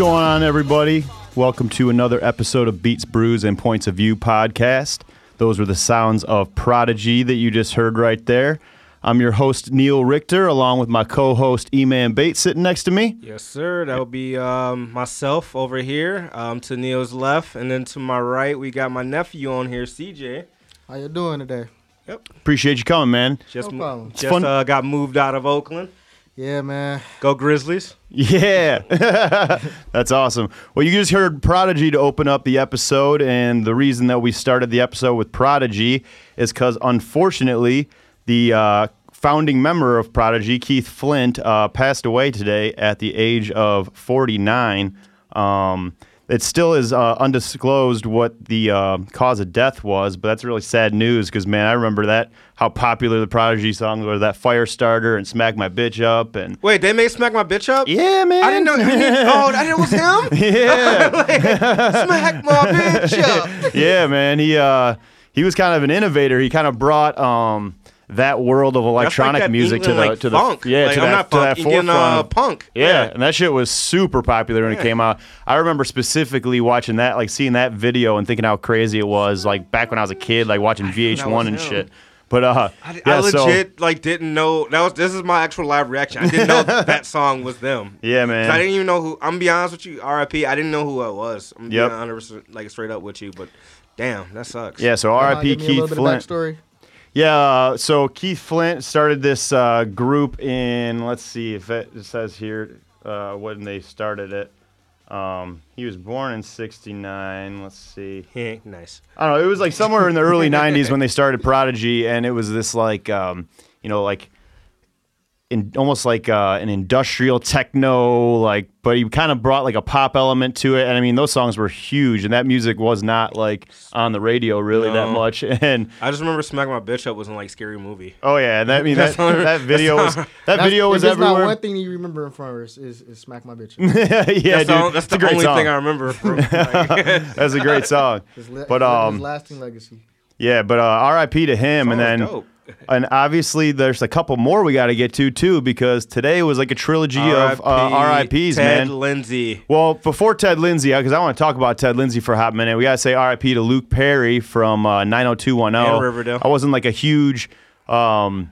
going on, everybody? Welcome to another episode of Beats, Brews, and Points of View podcast. Those were the sounds of Prodigy that you just heard right there. I'm your host, Neil Richter, along with my co host, E Man Bates, sitting next to me. Yes, sir. That would be um, myself over here um, to Neil's left, and then to my right, we got my nephew on here, CJ. How you doing today? Yep. Appreciate you coming, man. Just, No problem. just uh, got moved out of Oakland. Yeah, man. Go Grizzlies. Yeah, that's awesome. Well, you just heard Prodigy to open up the episode, and the reason that we started the episode with Prodigy is because, unfortunately, the uh, founding member of Prodigy, Keith Flint, uh, passed away today at the age of 49. Um, it still is uh, undisclosed what the uh, cause of death was, but that's really sad news because, man, I remember that how popular the Prodigy songs were. That Firestarter and Smack My Bitch Up, and Wait, they made Smack My Bitch Up? yeah, man. I didn't know. oh, that it was him? yeah, Smack my bitch up. yeah, man. He uh, he was kind of an innovator. He kind of brought um that world of That's like electronic that music to the like, to the funk. yeah like, to I'm that not to funk. that Indian, forefront. uh, punk. Yeah, and that shit was super popular when it came out. I remember specifically watching that, like seeing that video and thinking how crazy it was, like back when I was a kid, like watching VH1 and him. shit. But uh, I, yeah, I so- legit like didn't know that was. This is my actual live reaction. I didn't know that song was them. Yeah, man. I didn't even know who. I'm gonna be honest with you, R.I.P. I didn't know who I was. I'm Yep. being 100 percent like straight up with you, but damn, that sucks. yeah, so Wanna R.I.P. give me a little Keith bit Flint. Yeah, uh, so Keith Flint started this uh, group in, let's see if it, it says here uh, when they started it. Um, he was born in 69. Let's see. Yeah, nice. I don't know. It was like somewhere in the early 90s when they started Prodigy, and it was this like, um, you know, like in almost like uh, an industrial techno, like, but he kind of brought like a pop element to it. And I mean, those songs were huge, and that music was not like on the radio really that much. And I just remember Smack My Bitch Up was in like Scary Movie. Oh yeah, and that I mean that, That's not- that video was that That's- video was everywhere. not one thing you remember in front of us is, is smack my bitch. Up." yeah, that's dude, the, that's the great only song. thing I remember. From, like, That's a great song. His, le- But, his, um, his lasting legacy. Yeah, but uh, R.I.P. to him, and then dope. And obviously there's a couple more we got to get to too because today was like a trilogy of uh, R.I.P.s, Ted man. Ted Lindsay. Well, before Ted Lindsay, because I want to talk about Ted Lindsay for a hot minute, we got to say RIP to Luke Perry from uh, 90210. And Riverdale. I wasn't like a huge um,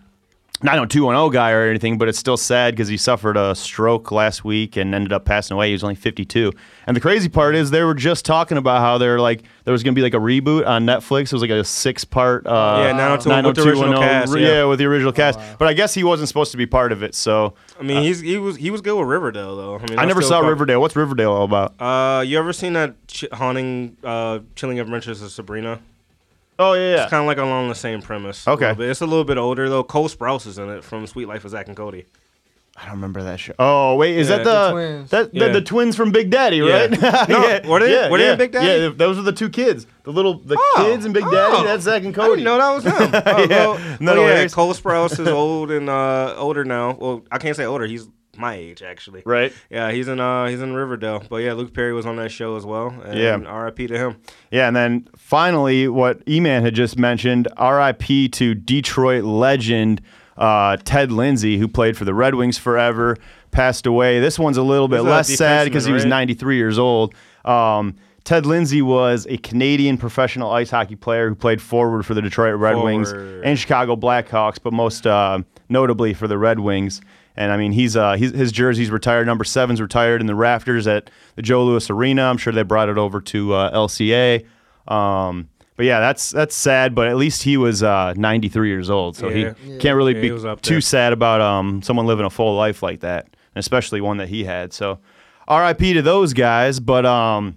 90210 guy or anything, but it's still sad because he suffered a stroke last week and ended up passing away. He was only 52. And the crazy part is they were just talking about how they're like there was going to be like a reboot on Netflix. It was like a six part. Uh, Yeah, 90210 with the original cast, yeah. yeah. with the original cast. But I guess he wasn't supposed to be part of it. So I mean, he's he was he was good with Riverdale though. I mean, I never saw Riverdale. What's Riverdale all about? Uh, you ever seen that ch- haunting, uh, chilling adventures of Sabrina? Oh yeah, yeah. It's kind of like along the same premise. Okay. little bit. it's a little bit older though. Cole Sprouse is in it from Sweet Life of Zach and Cody. I don't remember that show. Oh wait, is Yeah. that The the, twins. that the, Yeah. the twins from Big Daddy, Yeah. right? No, were they- were they in Big Daddy? Yeah, those were the two kids. The little the Oh, kids and Big Daddy. oh. That's Zach and I Cody. didn't know that was him. Oh, Yeah. well, Isn't that well, yeah. Cole Sprouse is old and uh, older now. Well, I can't say older. He's my age actually. Right. Yeah, he's in uh he's in Riverdale. But yeah, Luke Perry was on that show as well. And Yeah. R.I.P. to him. Yeah, and then finally, what E-Man had just mentioned, R.I.P. to Detroit legend uh, Ted Lindsay, who played for the Red Wings forever, passed away. This one's a little bit less sad because he was right? 93 years old. Um, Ted Lindsay was a Canadian professional ice hockey player who played forward for the Detroit Red Wings and Chicago Blackhawks, but most uh, notably for the Red Wings. And I mean, he's, uh, he's his jersey's retired. Number seven's retired in the rafters at the Joe Louis Arena. I'm sure they brought it over to uh, LCA. Um, but yeah, that's that's sad. But at least he was uh, 93 years old, so Yeah. he can't really Yeah, be he was up too sad about um, someone living a full life like that, and especially one that he had. So, R.I.P. to those guys. But um,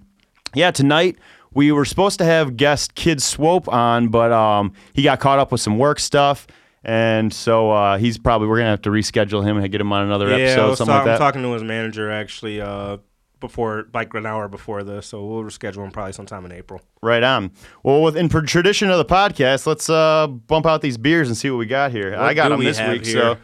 yeah, tonight we were supposed to have guest Kid Swope on, but um, he got caught up with some work stuff. And so uh, he's probably we're gonna have to reschedule him and get him on another yeah, episode, something ta- like that. I'm talking to his manager actually uh, before, like an hour before this, so we'll reschedule him probably sometime in April. Right on. Well, with in per- tradition of the podcast, let's uh, bump out these beers and see what we got here. I got them we this week, here? so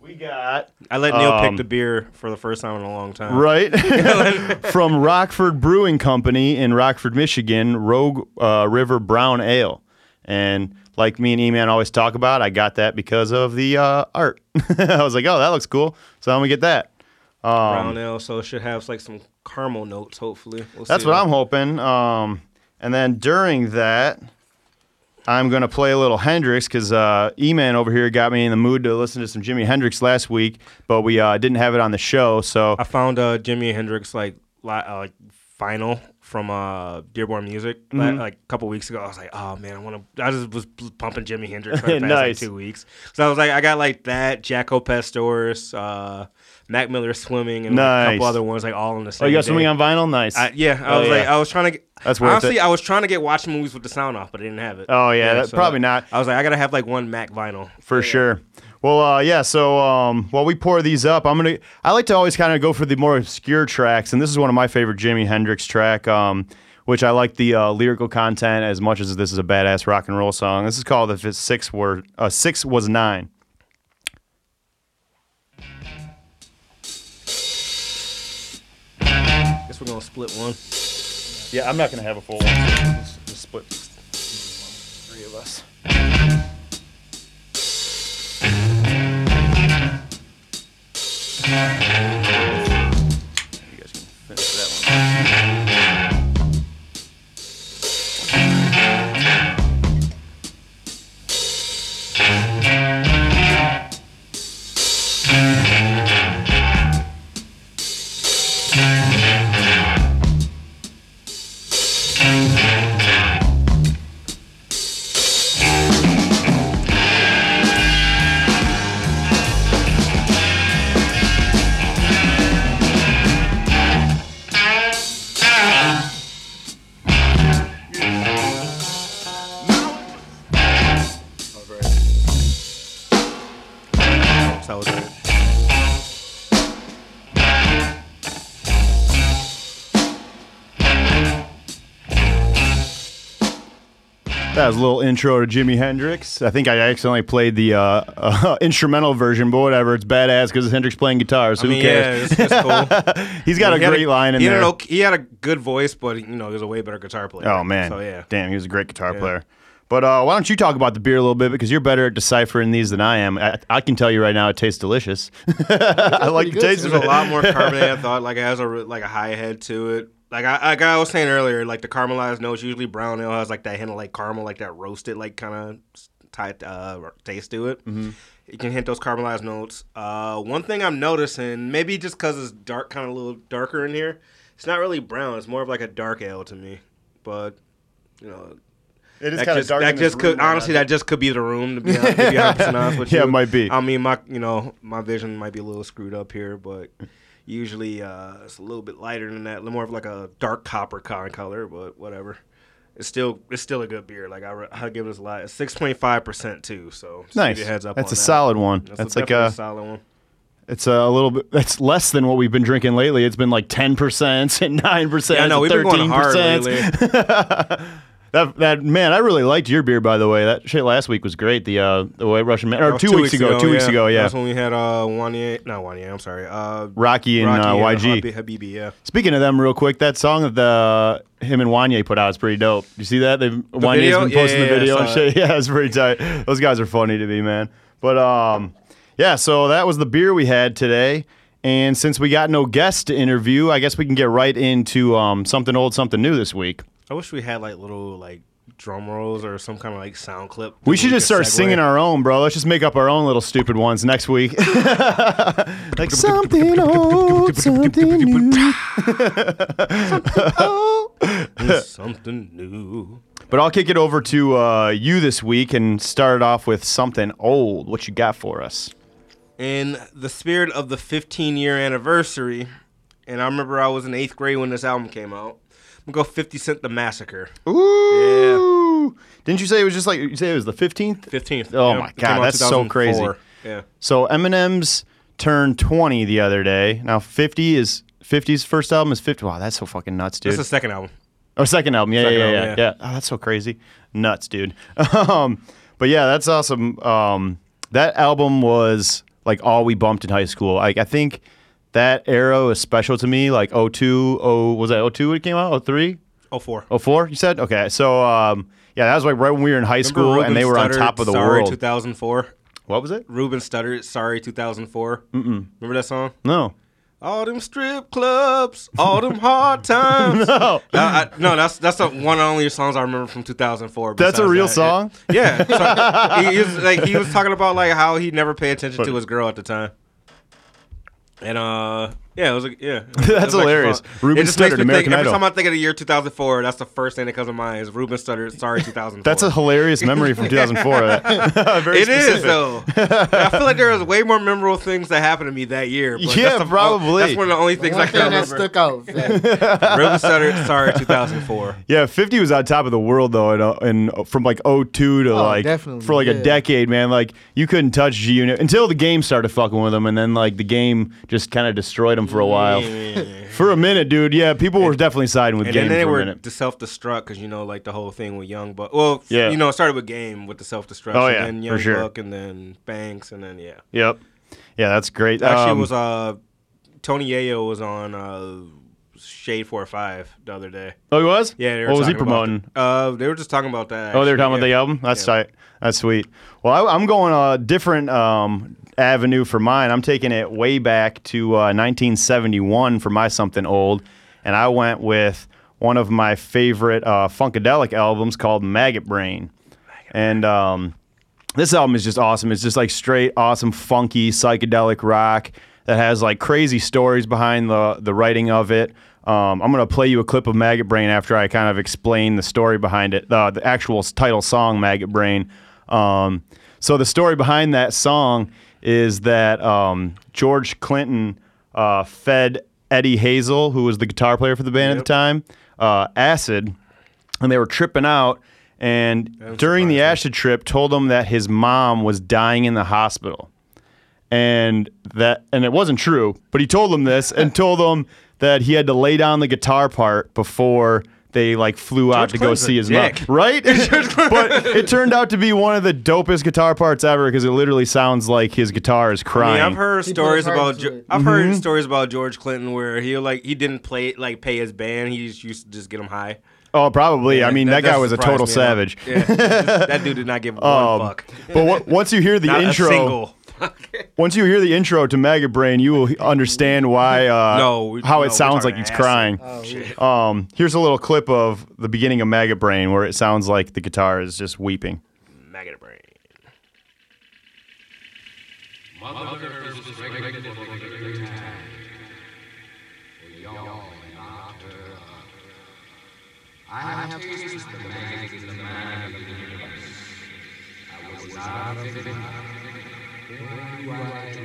we got I let Neil Um, pick the beer for the first time in a long time. right from Rockford Brewing Company in Rockford, Michigan, Rogue uh, River Brown Ale, and like me and E-Man always talk about, I got that because of the uh, art. I was like, oh, that looks cool, so I'm gonna get that. Brown ale, so it should have like some caramel notes. Hopefully, we'll That's what I'm hoping. Um, and then during that, I'm gonna play a little Hendrix because uh, E-Man over here got me in the mood to listen to some Jimi Hendrix last week, but we uh, didn't have it on the show. So I found uh, Jimi Hendrix like li- uh, like vinyl from uh, Dearborn Music Mm-hmm. like a couple weeks ago. I was like, oh man, I want to. I just was pumping Jimi Hendrix for the past Nice. like two weeks. So I was like, I got like that Jaco Pastorius, uh, Mac Miller swimming, and like, a couple other ones like all in the same. oh, you got day. something on vinyl? Nice. I, yeah, I Oh, was yeah. like, I was trying to get. That's worth honestly, it. I was trying to get watching movies with the sound off, but I didn't have it. Oh, yeah, that- probably not. I was like, I gotta have like one Mac vinyl. for sure. Well, uh, yeah. So um, while we pour these up, I'm gonna. I like to always kind of go for the more obscure tracks, and this is one of my favorite Jimi Hendrix track. Um, which I like the uh, lyrical content as much as this is a badass rock and roll song. This is called "If It's Six Were uh, Six Was Nine. Guess we're gonna split one. Yeah, I'm not gonna have a full one. Just, just split three of us. You guys can finish that one. Was a little intro to Jimi Hendrix. I think I accidentally played the uh, uh, instrumental version, but whatever. It's badass because it's Hendrix playing guitar, so I mean, who cares? yeah, it's, it's cool. He's got He a had great line in he there. Had an ok- he had a good voice, but you know, he was a way better guitar player. Oh man, So yeah. damn, he was a great guitar player. But uh, why don't you talk about the beer a little bit because you're better at deciphering these than I am. I, I can tell you right now, it tastes delicious. I like the good, taste so of it. a lot more carbonated. I thought like it has a like a high head to it. Like I, like I was saying earlier, like the caramelized notes. Usually brown ale has like that hint of like caramel, like that roasted like kind of tight uh, taste to it. Mm-hmm. You can hint those caramelized notes. Uh, one thing I'm noticing, maybe just because it's dark, kind of a little darker in here, it's not really brown. It's more of like a dark ale to me. But you know, It is kind of dark. that just could right honestly now. that just could be the room to be, hon- to be honest with you. Yeah, it might be. I mean, my you know my vision might be a little screwed up here, but usually uh, it's a little bit lighter than that, a little more of like a dark copper kind of color, but whatever. It's still it's still a good beer. Like I I give it a lot. It's six point five percent too. So nice. Give you a heads up. That's on a that. solid one. That's, That's a, like a. solid one. It's a little bit. That's less than what we've been drinking lately. It's been like ten percent and nine percent. Yeah, no, we've been going hard lately. That that man, I really liked your beer. By the way, that shit last week was great. The uh, the White Russian man, or was two, weeks, ago, Two weeks ago, yeah. That's when we had uh Wanye, not Wanye. I'm sorry. Uh, Rocky and uh, YG. Habi- Habibi. Yeah. Speaking of them, real quick, that song that the him and Wanye put out is pretty dope. You see that? They've Wanye's video? been Yeah, posting yeah, the video and shit. Yeah, it's pretty tight. Those guys are funny to me, man. But um, yeah. So that was the beer we had today. And since we got no guest to interview, I guess we can get right into um, something old, something new this week. I wish we had like little like drum rolls or some kind of like sound clip. We should just start segue. singing our own, bro. Let's just make up our own little stupid ones next week. like something old, something new. something new. But I'll kick it over to uh, you this week and start it off with something old. What you got for us? In the spirit of the 15 year anniversary, and I remember I was in eighth grade when this album came out. I'm gonna go 50 Cent the Massacre. Ooh. Didn't you say it was just like you say it was the 15th? 15th. Oh yeah, my God, that's so crazy. Yeah. So Eminem's turned 20 the other day. Now 50 is 50's first album is 50. Wow, that's so fucking nuts, dude. This is the second album. Oh, second album. Yeah, Second yeah, yeah, album, yeah, yeah. Oh, that's so crazy. Nuts, dude. um, but yeah, that's awesome. Um, that album was like all we bumped in high school. Like I think that era is special to me. Like 02, oh, was that 02 when it came out? 03? Oh four. 04, you said? Okay. So, um, yeah, that was like right when we were in high school and they were on top of the Sorry, world. 2004. What was it? Ruben Studdard, Sorry 2004. Mm-mm. Remember that song? No. All them strip clubs, all them hard times. No. I, I, no, that's that's a, one of the only songs I remember from 2004. That's a real that. song? Yeah, So, he, he was like he was talking about like how he never paid attention to his girl at the time. And uh, yeah, it was like yeah, was That's hilarious. fun. Ruben It just makes Studdard, American think, every time I think of the year 2004, that's the first thing that comes to mind is Ruben Studdard. Sorry, 2004. That's a hilarious memory from 2004. Very It is specific. though. I feel like there was way more memorable things that happened to me that year. But Yeah, that's the- probably. That's one of the only things I can thing that remember. stuck out. yeah. Ruben Studdard, sorry, 2004. Yeah, 50 was on top of the world though, and, uh, and from like 02 to Oh, like definitely, for like a decade, man. Like you couldn't touch G Unit until the game started fucking with them, and then like the game just kind of destroyed them for a while. For a minute, dude. Yeah, people were definitely siding with And game then they for a were minute. to self destruct because you know, like the whole thing with Young Buck. Well, Yeah. you know, it started with Game with the self destruct. Oh, yeah, and then for Young sure. Buck, and then Banks, and then yeah. Yep. Yeah, that's great. Actually, Um, it was uh, Tony Yayo was on uh, Shade Four Five the other day. oh, he was. Yeah, they were What was he talking about promoting? it. Uh, they were just talking about that. Oh, they were actually, talking about the yeah. album. That's tight. That's sweet. Well, I, I'm going a different um, avenue for mine. I'm taking it way back to uh, 1971 for my something old, and I went with one of my favorite uh, funkadelic albums called Maggot Brain, and um, this album is just awesome. It's just like straight awesome funky psychedelic rock that has like crazy stories behind the the writing of it. Um, I'm gonna play you a clip of Maggot Brain after I kind of explain the story behind it, the the actual title song Maggot Brain. Um, so the story behind that song is that um, George Clinton uh, fed Eddie Hazel, who was the guitar player for the band at the time, uh, acid and they were tripping out. And during the acid trip, told them that his mom was dying in the hospital, and that and it wasn't true. But he told them this and told them that he had to lay down the guitar part before they like flew out to go Clinton's a see his mom. Right? but it turned out to be one of the dopest guitar parts ever because it literally sounds like his guitar is I crying. mean, I've heard He stories about. Jo- I've Mm-hmm. heard stories about George Clinton where he like he didn't play like pay his band. He just used to just get them high. oh, probably. I mean, that, guy was a total savage. Yeah, that dude did not give one Um, fuck. but what, once you hear the Not intro, a single. Once you hear the intro to Maggot Brain, you will understand why uh, No, how no, it sounds like he's acid. crying. Oh, Um, here's a little clip of the beginning of Maggot Brain where it sounds like the guitar is just weeping. Maggot brain. Mother Earth is pregnant for the third time. For y'all and not her. I have tasted the magic in the mind of the universe. I was not a victim. Then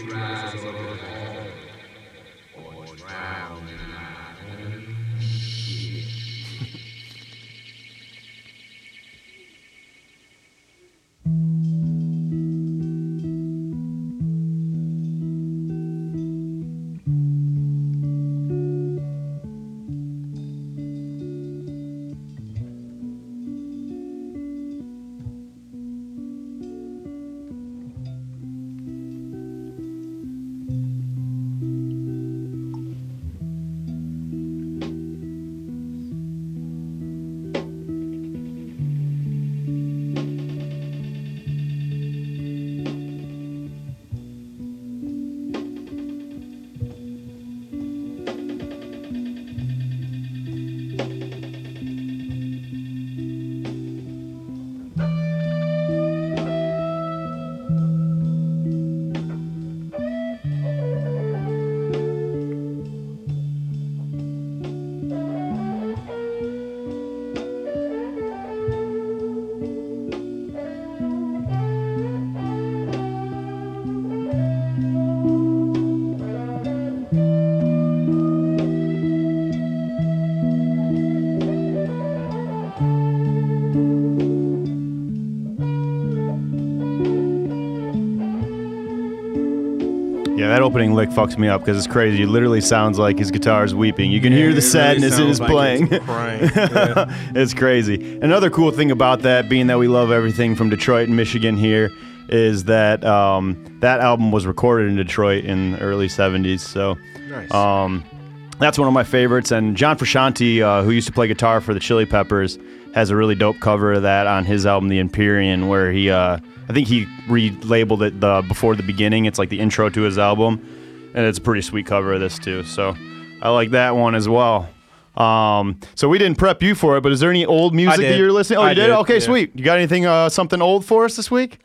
opening lick fucks me up because it's crazy. It literally sounds like his guitar is weeping. You can hear the really sadness in his like playing. it's. Yeah. it's crazy. Another cool thing about that, being that we love everything from Detroit and Michigan here, is that um, that album was recorded in Detroit in the early '70s. So Nice. um, that's one of my favorites. And John Frusciante, uh, who used to play guitar for the Chili Peppers, has a really dope cover of that on his album, The Empyrean, where he, uh, I think he relabeled it the Before the Beginning. It's like the intro to his album, and it's a pretty sweet cover of this too. So I like that one as well. Um, so we didn't prep you for it, but is there any old music that you're listening? Oh, I you did? did, Okay, yeah. sweet. You got anything, uh, something old for us this week?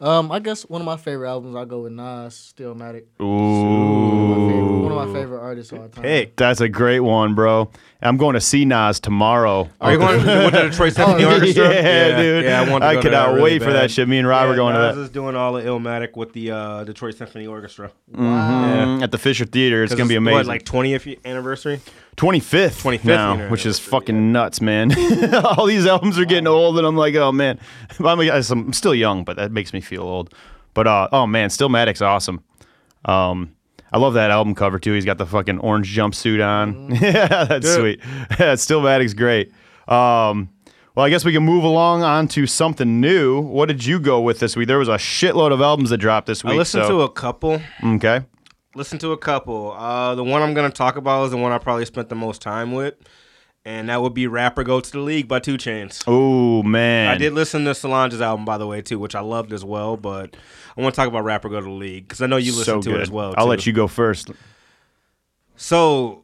Um, I guess one of my favorite albums. I'll go with Nas, Stillmatic. Ooh. My favorite, one of my favorite artists of all time. Hey, That's a great one, bro. I'm going to see Nas tomorrow. are you going to the Detroit Symphony Oh, Orchestra? Yeah, dude. Yeah, I, want to I go to cannot really wait for that shit. Me and Rob yeah, are going to Nas that. is doing all the Illmatic with the uh, Detroit Symphony Orchestra. Mm, At the Fisher Theater. It's going to be amazing. What, like 20th anniversary? 25th. 25th now, which is anniversary, fucking nuts, man. All these albums are getting old, and I'm like, oh, man. I'm, I'm still young, but that makes me feel old. But, uh, oh, man, Stillmatic's awesome. Um, I love that album cover, too. He's got the fucking orange jumpsuit on. yeah, that's sweet. Yeah, Stillmatic's great. Um, well, I guess we can move along on to something new. What did you go with this week? There was a shitload of albums that dropped this week. I listened so- to a couple. Okay. Listen to a couple. Uh, the one I'm going to talk about is the one I probably spent the most time with, and that would be "Rap or Go to the League" by 2 Chainz. Oh, man. I did listen to Solange's album, by the way, too, which I loved as well. But I want to talk about "Rap or Go to the League" because I know you so listened to good. it as well. I'll too. let you go first. So,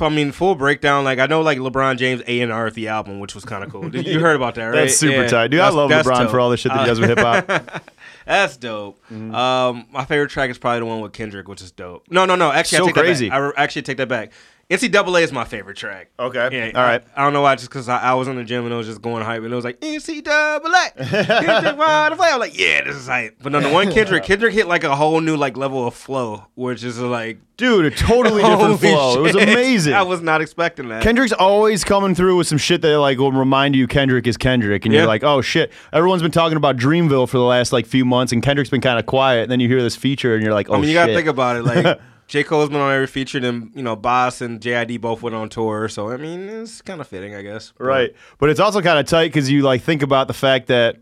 I mean, full breakdown. Like I know, like LeBron James A and R the album, which was kind of cool. You heard about that, right? That's super Yeah. tight, dude. That's- I love LeBron dope. for all the shit that he does with hip hop. That's dope. Mm-hmm. Um, my favorite track is probably the one with Kendrick, which is dope. No, no, no. Actually, So I take crazy. that back. I actually take that back. NCAA is my favorite track. Okay. Yeah, All right. I, I don't know why, just because I, I was in the gym and I was just going hype, and it was like NCAA. Kendrick wanna. I was like, yeah, this is hype. But on the one Kendrick, Kendrick hit like a whole new like level of flow, which is like Dude, a totally different flow. It was amazing. I was not expecting that. Kendrick's always coming through with some shit that like will remind you Kendrick is Kendrick, and Yeah. you're like, oh shit. Everyone's been talking about Dreamville for the last like few months, and Kendrick's been kind of quiet. And then you hear this feature, and you're like, oh I mean, you shit. gotta think about it. Like J Cole's been on every feature, and you know, Bas and JID both went on tour. So I mean, it's kind of fitting, I guess. But- Right. But it's also kind of tight because you like think about the fact that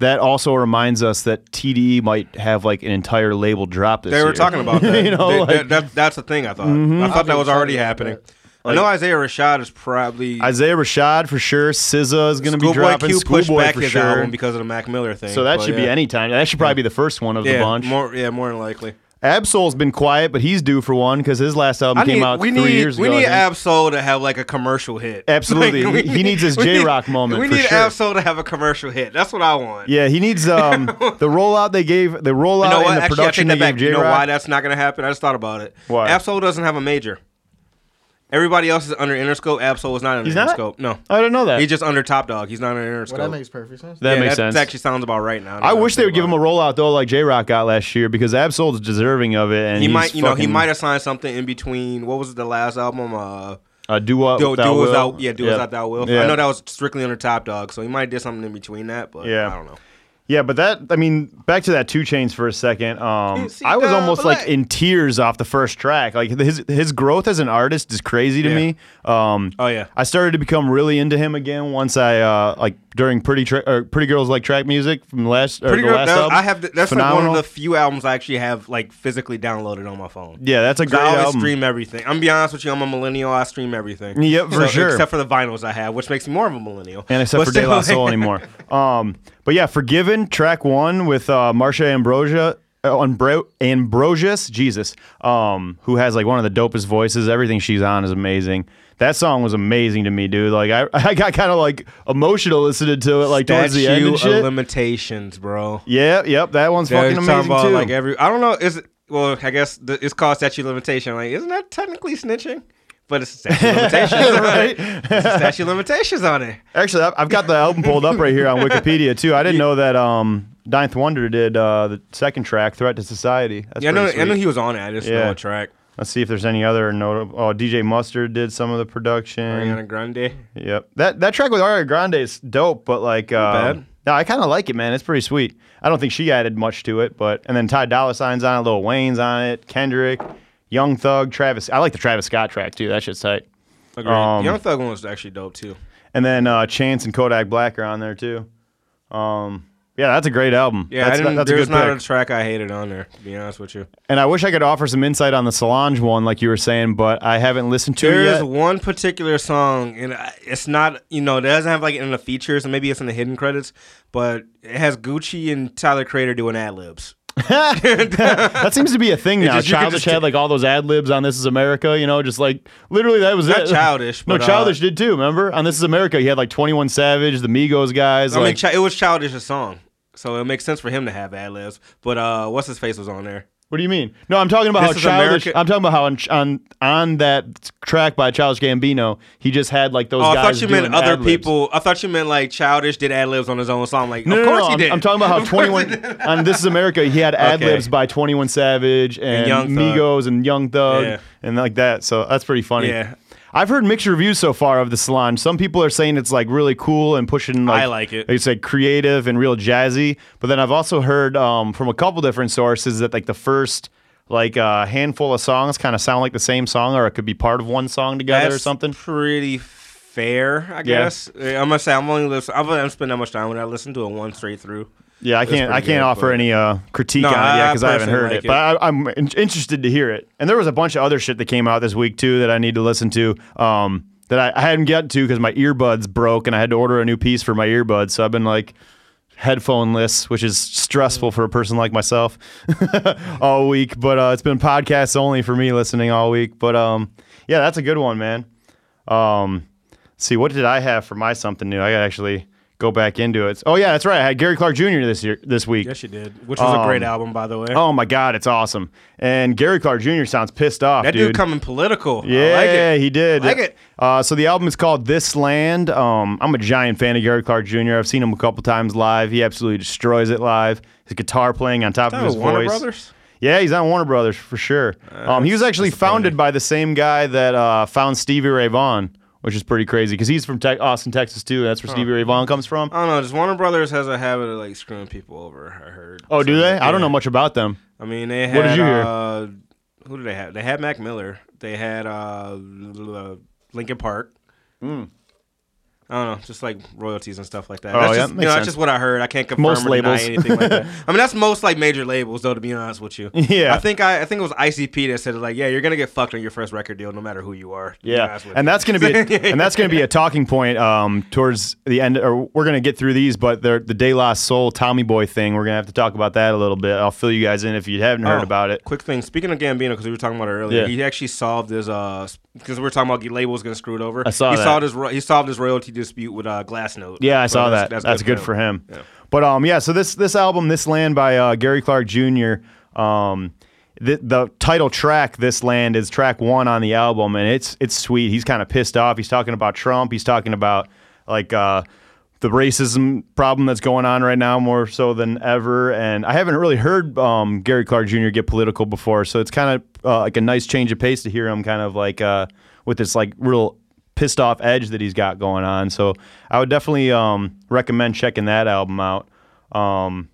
that also reminds us that TDE might have like an entire label drop this They year. were talking about that. You know, They- like- that, Mm-hmm. that- that's the thing. I thought. I thought that was already happening. I know Isaiah Rashad is probably Isaiah Rashad for sure. SZA is going to be Schoolboy dropping. Q pushed Schoolboy back for his sure. album because of the Mac Miller thing. so that but should be yeah. any time. That should probably be the first one of Yeah, the bunch. more yeah, more than likely. Ab-Soul's been quiet, but he's due for one because his last album I came need, out three need years we ago. I need. Ab-Soul to have like a commercial hit. Absolutely. Like, we He- needs his Jay Rock moment We need sure. Ab-Soul to have a commercial hit. That's what I want. Yeah, he needs um the rollout they gave the rollout You know and the Actually, I production they gave. J You know why that's not gonna happen? I just thought about it. Why? Ab-Soul doesn't have a major. Everybody else is under Interscope. Ab-Soul is not under He's not? Interscope. No, I didn't know that. he's just under Top Dawg. He's not under Interscope. Well, that makes perfect sense. that yeah, makes that, sense. That actually sounds about right now. I wish they would give him a rollout though, like Jay Rock got last year, because Ab-Soul's deserving of it. And He he's might, you know, he fucking, might have signed something in between. What was the last album? Uh, uh, do what do, without do Will. without, yeah, do yeah. without thou will. Yeah. I know that was strictly under Top Dawg, so he might have did something in between that, but Yeah. I don't know. Yeah, but that I mean, back to that 2 Chainz for a second. Um, I was almost like in tears off the first track. Like his his growth as an artist is crazy to Yeah. me. Um, Oh yeah, I started to become really into him again once I uh, like during pretty tra- or pretty girls like track music from last or Pretty the Girl. last album. I have. th- That's like one of the few albums I actually have like physically downloaded on my phone. yeah, that's a great I always album. stream everything. I'm gonna be honest with you. I'm a millennial. I stream everything. Yep, for So- sure. Except for the vinyls I have, which makes me more of a millennial. and except But for De La Soul anymore. Um, but yeah, Forgiven track one with uh, Marsha Ambrosia. Uh, Ambro- Ambrosius, Jesus, um, who has like one of the dopest voices. Everything she's on is amazing. That song was amazing to me, dude. Like I, I got kind of like emotional listening to it, like towards the end Statue of shit. limitations, bro. Yeah, yep, that one's fucking amazing about, too. Like every, I don't know. Is it? Well, I guess the, it's called statute of limitation. Like, isn't that technically snitching? But it's a statute of limitations, Right? It's a statute of limitations on it. Actually, I've- I've got the album pulled up right here on Wikipedia too. I didn't know that um, Ninth Wonder did uh, the second track, "Threat to Society." That's Yeah, I know. pretty I know he was on it. I just Yeah. know a track. Let's see if there's any other notable. Oh, DJ Mustard did some of the production. Ariana Grande. Yep. That that track with Ariana Grande is dope, but like, uh, bad. no, I kind of like it, man. It's pretty sweet. I don't think she added much to it, but and then Ty Dolla Sign's on it, Lil Wayne's on it, Kendrick, Young Thug, Travis. I like the Travis Scott track too. That shit's tight. Agreed. Um, Young Thug one was actually dope too. And then uh, Chance and Kodak Black are on there too. Um, Yeah, that's a great album. Yeah, that's, I didn't, that's a there's good not pick. a track I hated on there. To be honest with you, and I wish I could offer some insight on the Solange one, like you were saying, but I haven't listened to there it is yet. one particular song, and it's not you know it doesn't have like in the features, and maybe it's in the hidden credits, but it has Gucci and Tyler Creator doing ad libs. that seems to be a thing now. just- Childish had like all those ad libs on This Is America, you know, just like literally that was Not it. Childish, no, but, uh, Childish did too. Remember on This Is America, he had like Twenty One Savage, the Migos guys. I mean, like, Chi- it was childish Childish's song, so it makes sense for him to have ad libs. But uh, what's his face was on there? What do you mean? No, I'm talking about This how Is Childish. America- I'm talking about how on, on on that track by Childish Gambino, he just had like those Oh, I guys. thought you meant doing other ad-libs. people. I thought you meant like Childish did ad libs on his own song. Like, No, of no, course no, he I'm, did. I'm talking about how Of course he 21 did. on This Is America. He had ad libs by 21 Savage and, Young Thug. Migos and Young Thug Yeah. and like that. So that's pretty funny. Yeah. I've heard mixed reviews so far of the Solange. Some people are saying it's like really cool and pushing like I like it. They say creative and real jazzy. But then I've also heard um, from a couple different sources that like the first like uh, handful of songs kind of sound like the same song, or it could be part of one song together or something. Pretty fair, I guess. I'm gonna say I'm only listen. I haven't spent that much time when I listen to it one straight through. Yeah, I can't. I can't good, offer any uh, critique No, on it yet I- I because I, haven't heard like it. But I, I'm in- interested to hear it. And there was a bunch of other shit that came out this week too that I need to listen to. Um, that I, I hadn't gotten to because my earbuds broke and I had to order a new piece for my earbuds. So I've been like headphoneless, which is stressful for a person like myself all week. But uh, it's been podcasts only for me listening all week. But um, yeah, that's a good one, man. Um, see, what did I have for my something new? I gotta actually go back into it. Oh yeah, that's right. I had Gary Clark Jr. this year, this week. Yes, you did. Which was a great Um, album, by the way. Oh my god, it's awesome. And Gary Clark Jr. sounds pissed off, that dude. dude coming political. yeah, I like it. he did. I like it. Uh, so the album is called This Land. Um, I'm a giant fan of Gary Clark Jr. I've seen him a couple times live. He absolutely destroys it live. His guitar playing on top of his Warner voice. Brothers. Yeah, he's on Warner Brothers for sure. um, he was actually founded by the same guy that uh, found Stevie Ray Vaughan, which is pretty crazy because he's from te- Austin, Texas too. That's where Stevie Ray Vaughan comes from. I don't know. Just Warner Brothers has a habit of like screwing people over. I heard. Oh, do So, they? I don't know much about them. I mean, they had. What did you hear? Uh, who did they have? They had Mac Miller. They had uh, Linkin Park. I don't know, just like royalties and stuff like that. Oh, that's yeah, just, you know, sense. that's just what I heard. I can't confirm Most or deny anything like that. I mean, that's most like major labels, though. To be honest with you, Yeah. I think I, I think it was ICP that said like, yeah, you're gonna get fucked on your first record deal, no matter who you are. Yeah, and that's gonna be and that's gonna be a talking point um, towards the end. Or we're gonna get through these, but the the De La Soul Tommy Boy thing, we're gonna have to talk about that a little bit. I'll fill you guys in if you haven't heard Oh, about it. Quick thing. Speaking of Gambino, because we were talking about it earlier, Yeah. he actually solved his uh because we are talking about the labels getting screwed over. I saw he that. solved his ro- he solved his royalty dispute with uh, Glassnote. Yeah, I So saw that's- that. That's, good, for for him. Yeah. But um, yeah. So this this album, This Land by uh, Gary Clark Jr. Um, the the title track, This Land, is track one on the album, and it's it's sweet. He's kind of pissed off. He's talking about Trump. He's talking about like uh, the racism problem that's going on right now more so than ever. And I haven't really heard um, Gary Clark Jr. get political before, so it's kind of uh, like a nice change of pace to hear him kind of like uh, with this like real pissed off edge that he's got going on. So I would definitely um, recommend checking that album out. Um,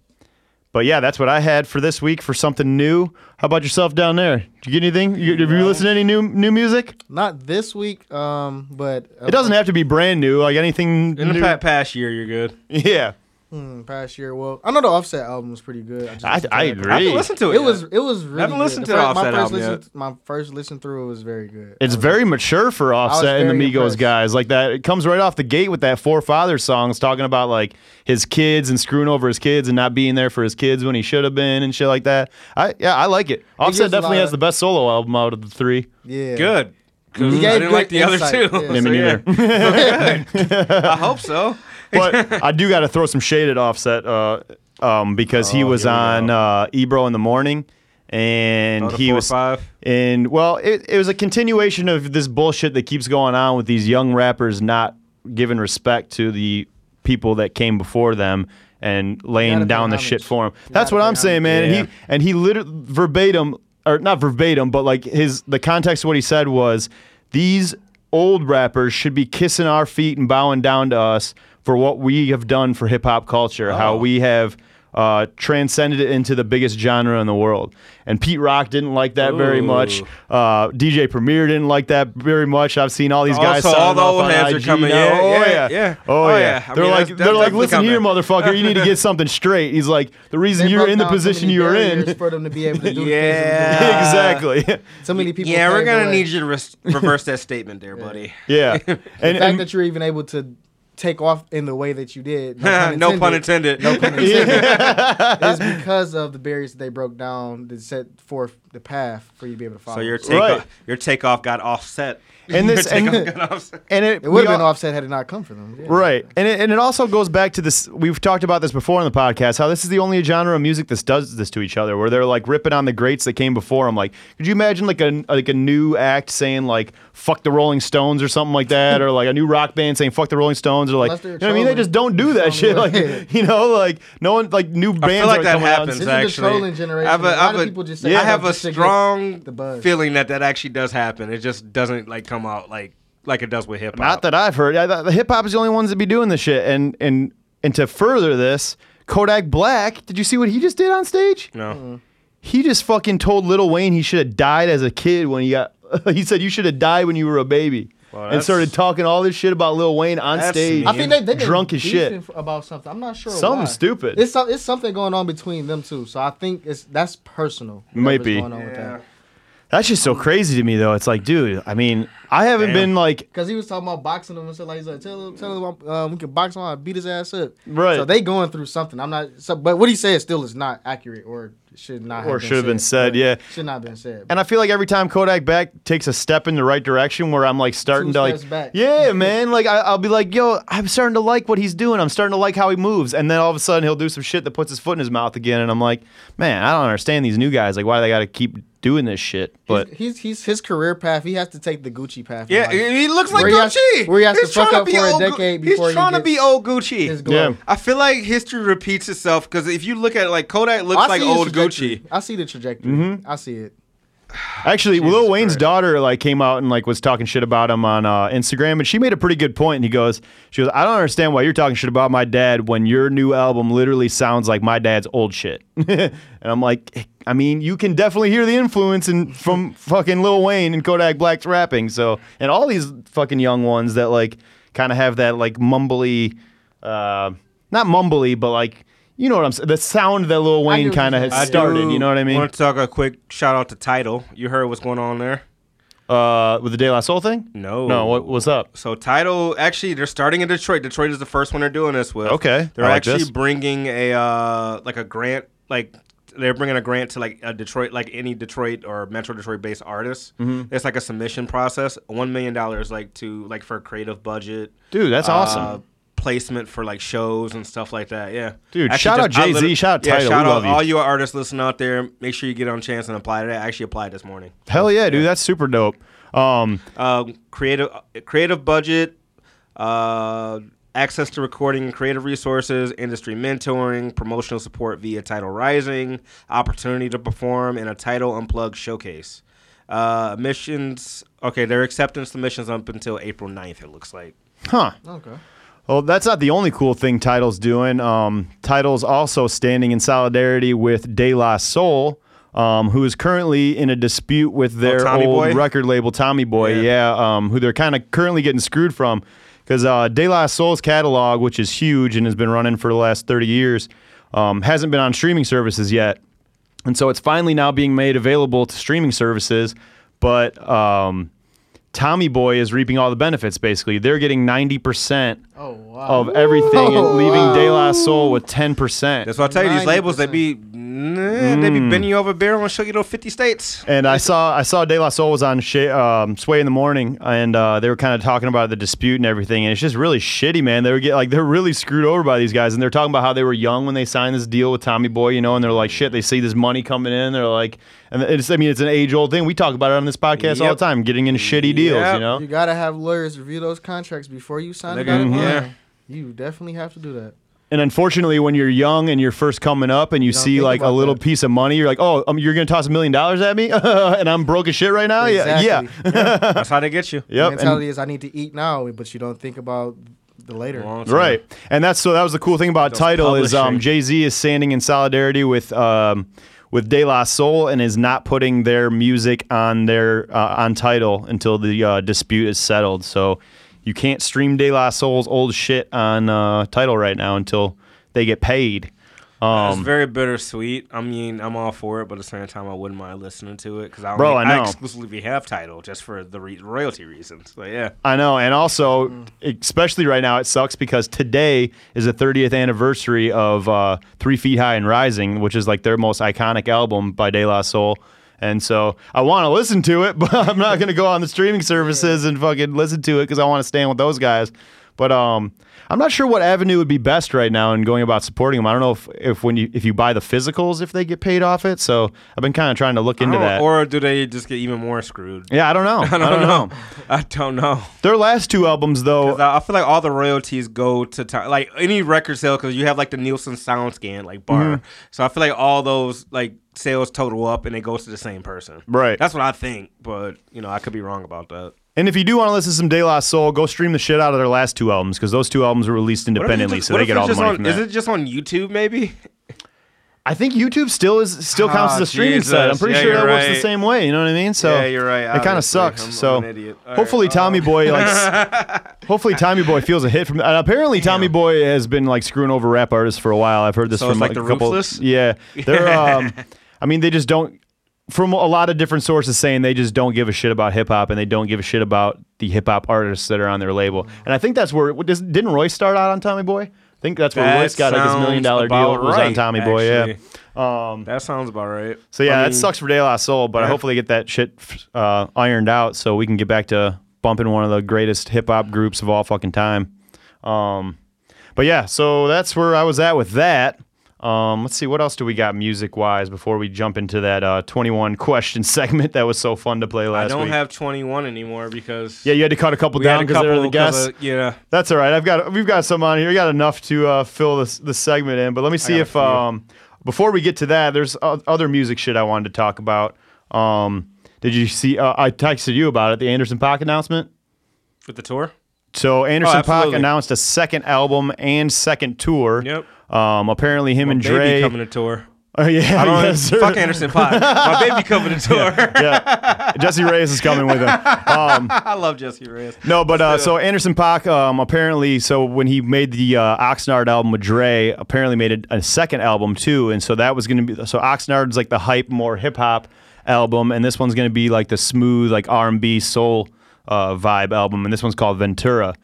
but yeah, that's what I had for this week for something new. How about yourself down there? Did you get anything? You, have you listened to any new new music? Not this week, um, but uh, It doesn't have to be brand new. Like anything. In the new. pa- past year, you're good. yeah, hmm, past year. Well, I know the Offset album was pretty good. just I, I agree. I haven't listened to it. It yet. was it was really. haven't listened The to the fir- my Offset first album listen, yet. My first listen through it was very good. It's I was- very mature for Offset and the Migos impressed. guys. Like that, it comes right off the gate with that Four Fathers songs talking about like his kids and screwing over his kids and not being there for his kids when he should have been and shit like that. I yeah, I like it. Offset gives a definitely lot has of- the best solo album out of the three. yeah good. 'Cause He I didn't good like the other two. yeah. Yeah, me So, neither. I hope so. But I do got to throw some shade at Offset uh, um, because he Oh, was here we on go. uh, Ebro in the morning, and the he four or was five? and well, it, it was a continuation of this bullshit that keeps going on with these young rappers not giving respect to the people that came before them and laying gotta down pay the shit for them. You That's gotta what pay I'm saying, man. homage. And he and he literally verbatim or not verbatim, but like his the context of what he said was these old rappers should be kissing our feet and bowing down to us for what we have done for hip hop culture. How Oh. we have uh, transcended it into the biggest genre in the world. And Pete Rock didn't like that very much. Uh, DJ Premier didn't like that very much. I've seen all these guys. Also, all the old on heads are coming. now. Yeah, oh yeah, yeah, yeah. Oh, Oh, yeah. yeah. I They're mean, like, that's- they're that's like, definitely listen here, motherfucker. You need to get something straight. He's like, the reason They you're in the down so position you were barriers in. for them to be able to do Yeah. exactly. So many people. Yeah, we're gonna need you to res- reverse that statement there, buddy. yeah. And, The fact and that you're even able to take off in the way that you did. no pun intended. No pun intended. is because of the barriers that they broke down that set forth the path for you to be able to follow. So your take Right. your takeoff got offset. And this- and- got offset. and it, it would have been offset had it not come for them. yeah. Right. And it, and it also goes back to this. We've talked about this before on the podcast. How this is the only genre of music that does this to each other, where they're like ripping on the greats that came before them. Like, could you imagine like a like a new act saying like "fuck the Rolling Stones" or something like that, or like a new rock band saying "fuck the Rolling Stones" or like, you know what I mean? They just don't do that shit. Like, you know, like no one like new bands I feel like that happens. This is the actually, trolling generation. I have a, A I lot have of a- people just say I have a just to get strong feeling that that actually does happen. It just doesn't like come out like like it does with hip hop. Not that I've heard. I, the hip hop is the only ones that be doing this shit. And and and to further this, Kodak Black. Did you see what he just did on stage? no. Mm-hmm. He just fucking told Lil Wayne he should have died as a kid when he got. he said you should have died when you were a baby, Well, and that's- started talking all this shit about Lil Wayne on That's stage. mean. I think they they been drunk as shit. beefing f- about something. I'm not sure. Something why. stupid. It's some, it's something going on between them two. So I think it's that's personal. Might whatever's be. Going on with that. That's just so crazy to me, though. It's like, dude. I mean, I haven't Damn. been like, Cause he was talking about boxing him and stuff like he's like, tell him, tell him um, we can box him out, beat his ass up. Right. So they going through something. I'm not. So, but what he said still is not accurate or should not. Or have should have been said, yeah. Should not have been said. and I feel like every time Kodak Black takes a step in the right direction, where I'm like starting Two to like, back. yeah, man. Like I, I'll be like, yo, I'm starting to like what he's doing. I'm starting to like how he moves, and then all of a sudden he'll do some shit that puts his foot in his mouth again, and I'm like, man, I don't understand these new guys. Like, why do they got to keep doing this shit? But he's, he's he's his career path. He has to take the Gucci path. Yeah, life. he looks like Where he has- Gucci. where he has to fuck trying up be for a old Gu- decade before He's he trying to be old Gucci. his. Yeah. I feel like history repeats itself because if you look at it, like Kodak looks I like old trajectory. Gucci. I see the trajectory. Mm-hmm. I see it. Actually, Jesus Lil Wayne's Christ. daughter like came out and like was talking shit about him on uh, Instagram, and she made a pretty good point. And he goes, "She goes, I don't understand why you're talking shit about my dad when your new album literally sounds like my dad's old shit." and I'm like, I mean, you can definitely hear the influence in from fucking Lil Wayne and Kodak Black's rapping. So, and all these fucking young ones that like kind of have that like mumbly, uh, not mumbly, but like. You know what I'm saying? The sound that Lil Wayne kind of you're has saying. started. You know what I mean? want to talk a quick shout out to Tidal. You heard what's going on there? Uh, with the De La Soul thing? No. No. What, what's up? So Tidal actually they're starting in Detroit. Detroit is the first one they're doing this with. Okay, They're I like actually this. bringing a uh like a grant like they're bringing a grant to like a Detroit like any Detroit or Metro Detroit based artist. Mm-hmm. It's like a submission process. One million dollars like to like for a creative budget. Dude, that's uh, awesome. Placement for like shows and stuff like that. Yeah, Dude, Actually, shout out just- I Jay-Z, shout out yeah, Tidal, Shout we out love you. all you artists listening out there. Make sure you get on chance and apply to that. I actually applied this morning. Hell yeah, dude, that's super dope. Um, um, creative creative budget, uh, access to recording and creative resources, industry mentoring, promotional support via Tidal Rising, opportunity to perform in a Tidal Unplugged showcase. Uh, missions, okay, their acceptance submissions up until April 9th, it looks like. huh. Okay. Well, that's not the only cool thing Tidal's doing. Um, Tidal's also standing in solidarity with De La Soul, um, who is currently in a dispute with their Oh, Tommy old Boy? record label, Tommy Boy. Yeah. Yeah, um, who they're kind of currently getting screwed from. Because uh, De La Soul's catalog, which is huge and has been running for the last 30 years, um, hasn't been on streaming services yet. And so it's finally now being made available to streaming services, but um, Tommy Boy is reaping all the benefits. Basically, they're getting ninety percent Oh wow. of everything and Whoa. leaving De La Soul with ten percent. That's why I tell you, these labels, they 90%. be, nah, they be bending you over a barrel and show you those 50 states. And I saw I saw De La Soul was on Shay, um, Sway in the morning, and uh, they were kind of talking about the dispute and everything, and it's just really shitty, man. They were get like they're really screwed over by these guys, and they're talking about how they were young when they signed this deal with Tommy Boy, you know, and they're like, shit, they see this money coming in, they're like, and it's I mean it's an age old thing. We talk about it on this podcast all the time, getting into shitty deals, Yep. you know. You gotta have lawyers review those contracts before you sign They the dotted yeah. You definitely have to do that. And unfortunately, when you're young and you're first coming up and you, don't see like a little that. piece of money, you're like, oh, um, you're gonna toss a million dollars at me, and I'm broke as shit right now. Yeah, Exactly. yeah, That's how they get you. The mentality And, is I need to eat now, but you don't think about the later. Right, and that's so that was the cool thing about Those Tidal is um. Jay Z is standing in solidarity with um, with De La Soul and is not putting their music on their uh, on Tidal until the uh, dispute is settled. So you can't stream De La Soul's old shit on uh, Tidal right now until they get paid. It's Um, very bittersweet. I mean, I'm all for it, but at the same time, I wouldn't mind listening to it because I, Bro, only- I know. exclusively have Tidal just for the re- royalty reasons. But yeah, I know, and also, especially right now, it sucks because today is the 30th anniversary of uh, Three Feet High and Rising, which is like their most iconic album by De La Soul. And so I want to listen to it, but I'm not going to go on the streaming services and fucking listen to it because I want to stand with those guys. But um, I'm not sure what avenue would be best right now in going about supporting them. I don't know if, if when you if you buy the physicals if they get paid off it. So I've been kind of trying to look into that. or do they just get even more screwed? yeah, I don't know. I don't, know. I don't know. Their last two albums though, I I feel like all the royalties go to ti like any record sale because you have like the Nielsen sound scan like bar. Mm-hmm. So I feel like all those like sales total up and it goes to the same person. Right. That's what I think, but you know I could be wrong about that. And if you do want to listen to some De La Soul, go stream the shit out of their last two albums because those two albums were released What if it's independently, just- so they get all the money on- from Is it just on YouTube maybe? I think YouTube still is still counts Ah, as a streaming Jesus. site. I'm pretty Yeah, sure that you're works the same way. You know what I mean? So Yeah, you're right, It kind of sucks. I'm- so I'm. Hopefully right, Tommy um, Boy like hopefully Tommy Boy feels a hit from. And apparently Tommy Boy has been like screwing over rap artists for a while. I've heard this So from it's like a the couple. Ruthless? Yeah, they're. Um, I mean, they just don't. From a lot of different sources saying they just don't give a shit about hip hop and they don't give a shit about the hip hop artists that are on their label. And I think that's where didn't Royce start out on Tommy Boy? I think that's where That Royce got like his million dollar deal about was on right, Tommy Boy. Yeah. actually. that sounds about right. So yeah, I that mean, sucks for De La Soul, but yeah. hopefully get that shit uh, ironed out so we can get back to bumping one of the greatest hip hop groups of all fucking time. Um, but yeah, so that's where I was at with that. Um, let's see, what else do we got music wise before we jump into that uh, 21 question segment that was so fun to play last week? I don't week? have 21 anymore because yeah, you had to cut a couple down because they were the guests. of- yeah. That's all right. I've got we've got some on here. We got enough to uh, fill this this segment in. But let me see if um before we get to that, there's other music shit I wanted to talk about. Um, did you see? Uh, I texted you about it. The Anderson Paak announcement. with the tour. So Anderson Paak absolutely. announced a second album and second tour. Yep. Um, apparently him and Baby Dre. coming to tour. Oh yeah, I don't yes, sir. fuck Anderson Paak. My baby coming to tour. yeah, Jessie Reyez is coming with him. Um, I love Jessie Reyez. No, but uh, so Anderson Paak, um, apparently, so when he made the uh, Oxnard album with Dre, apparently made a, a second album too, and so that was going to be so Oxnard's like the hype, more hip hop album, and this one's going to be like the smooth, like R and B soul uh, vibe album, and this one's called Ventura.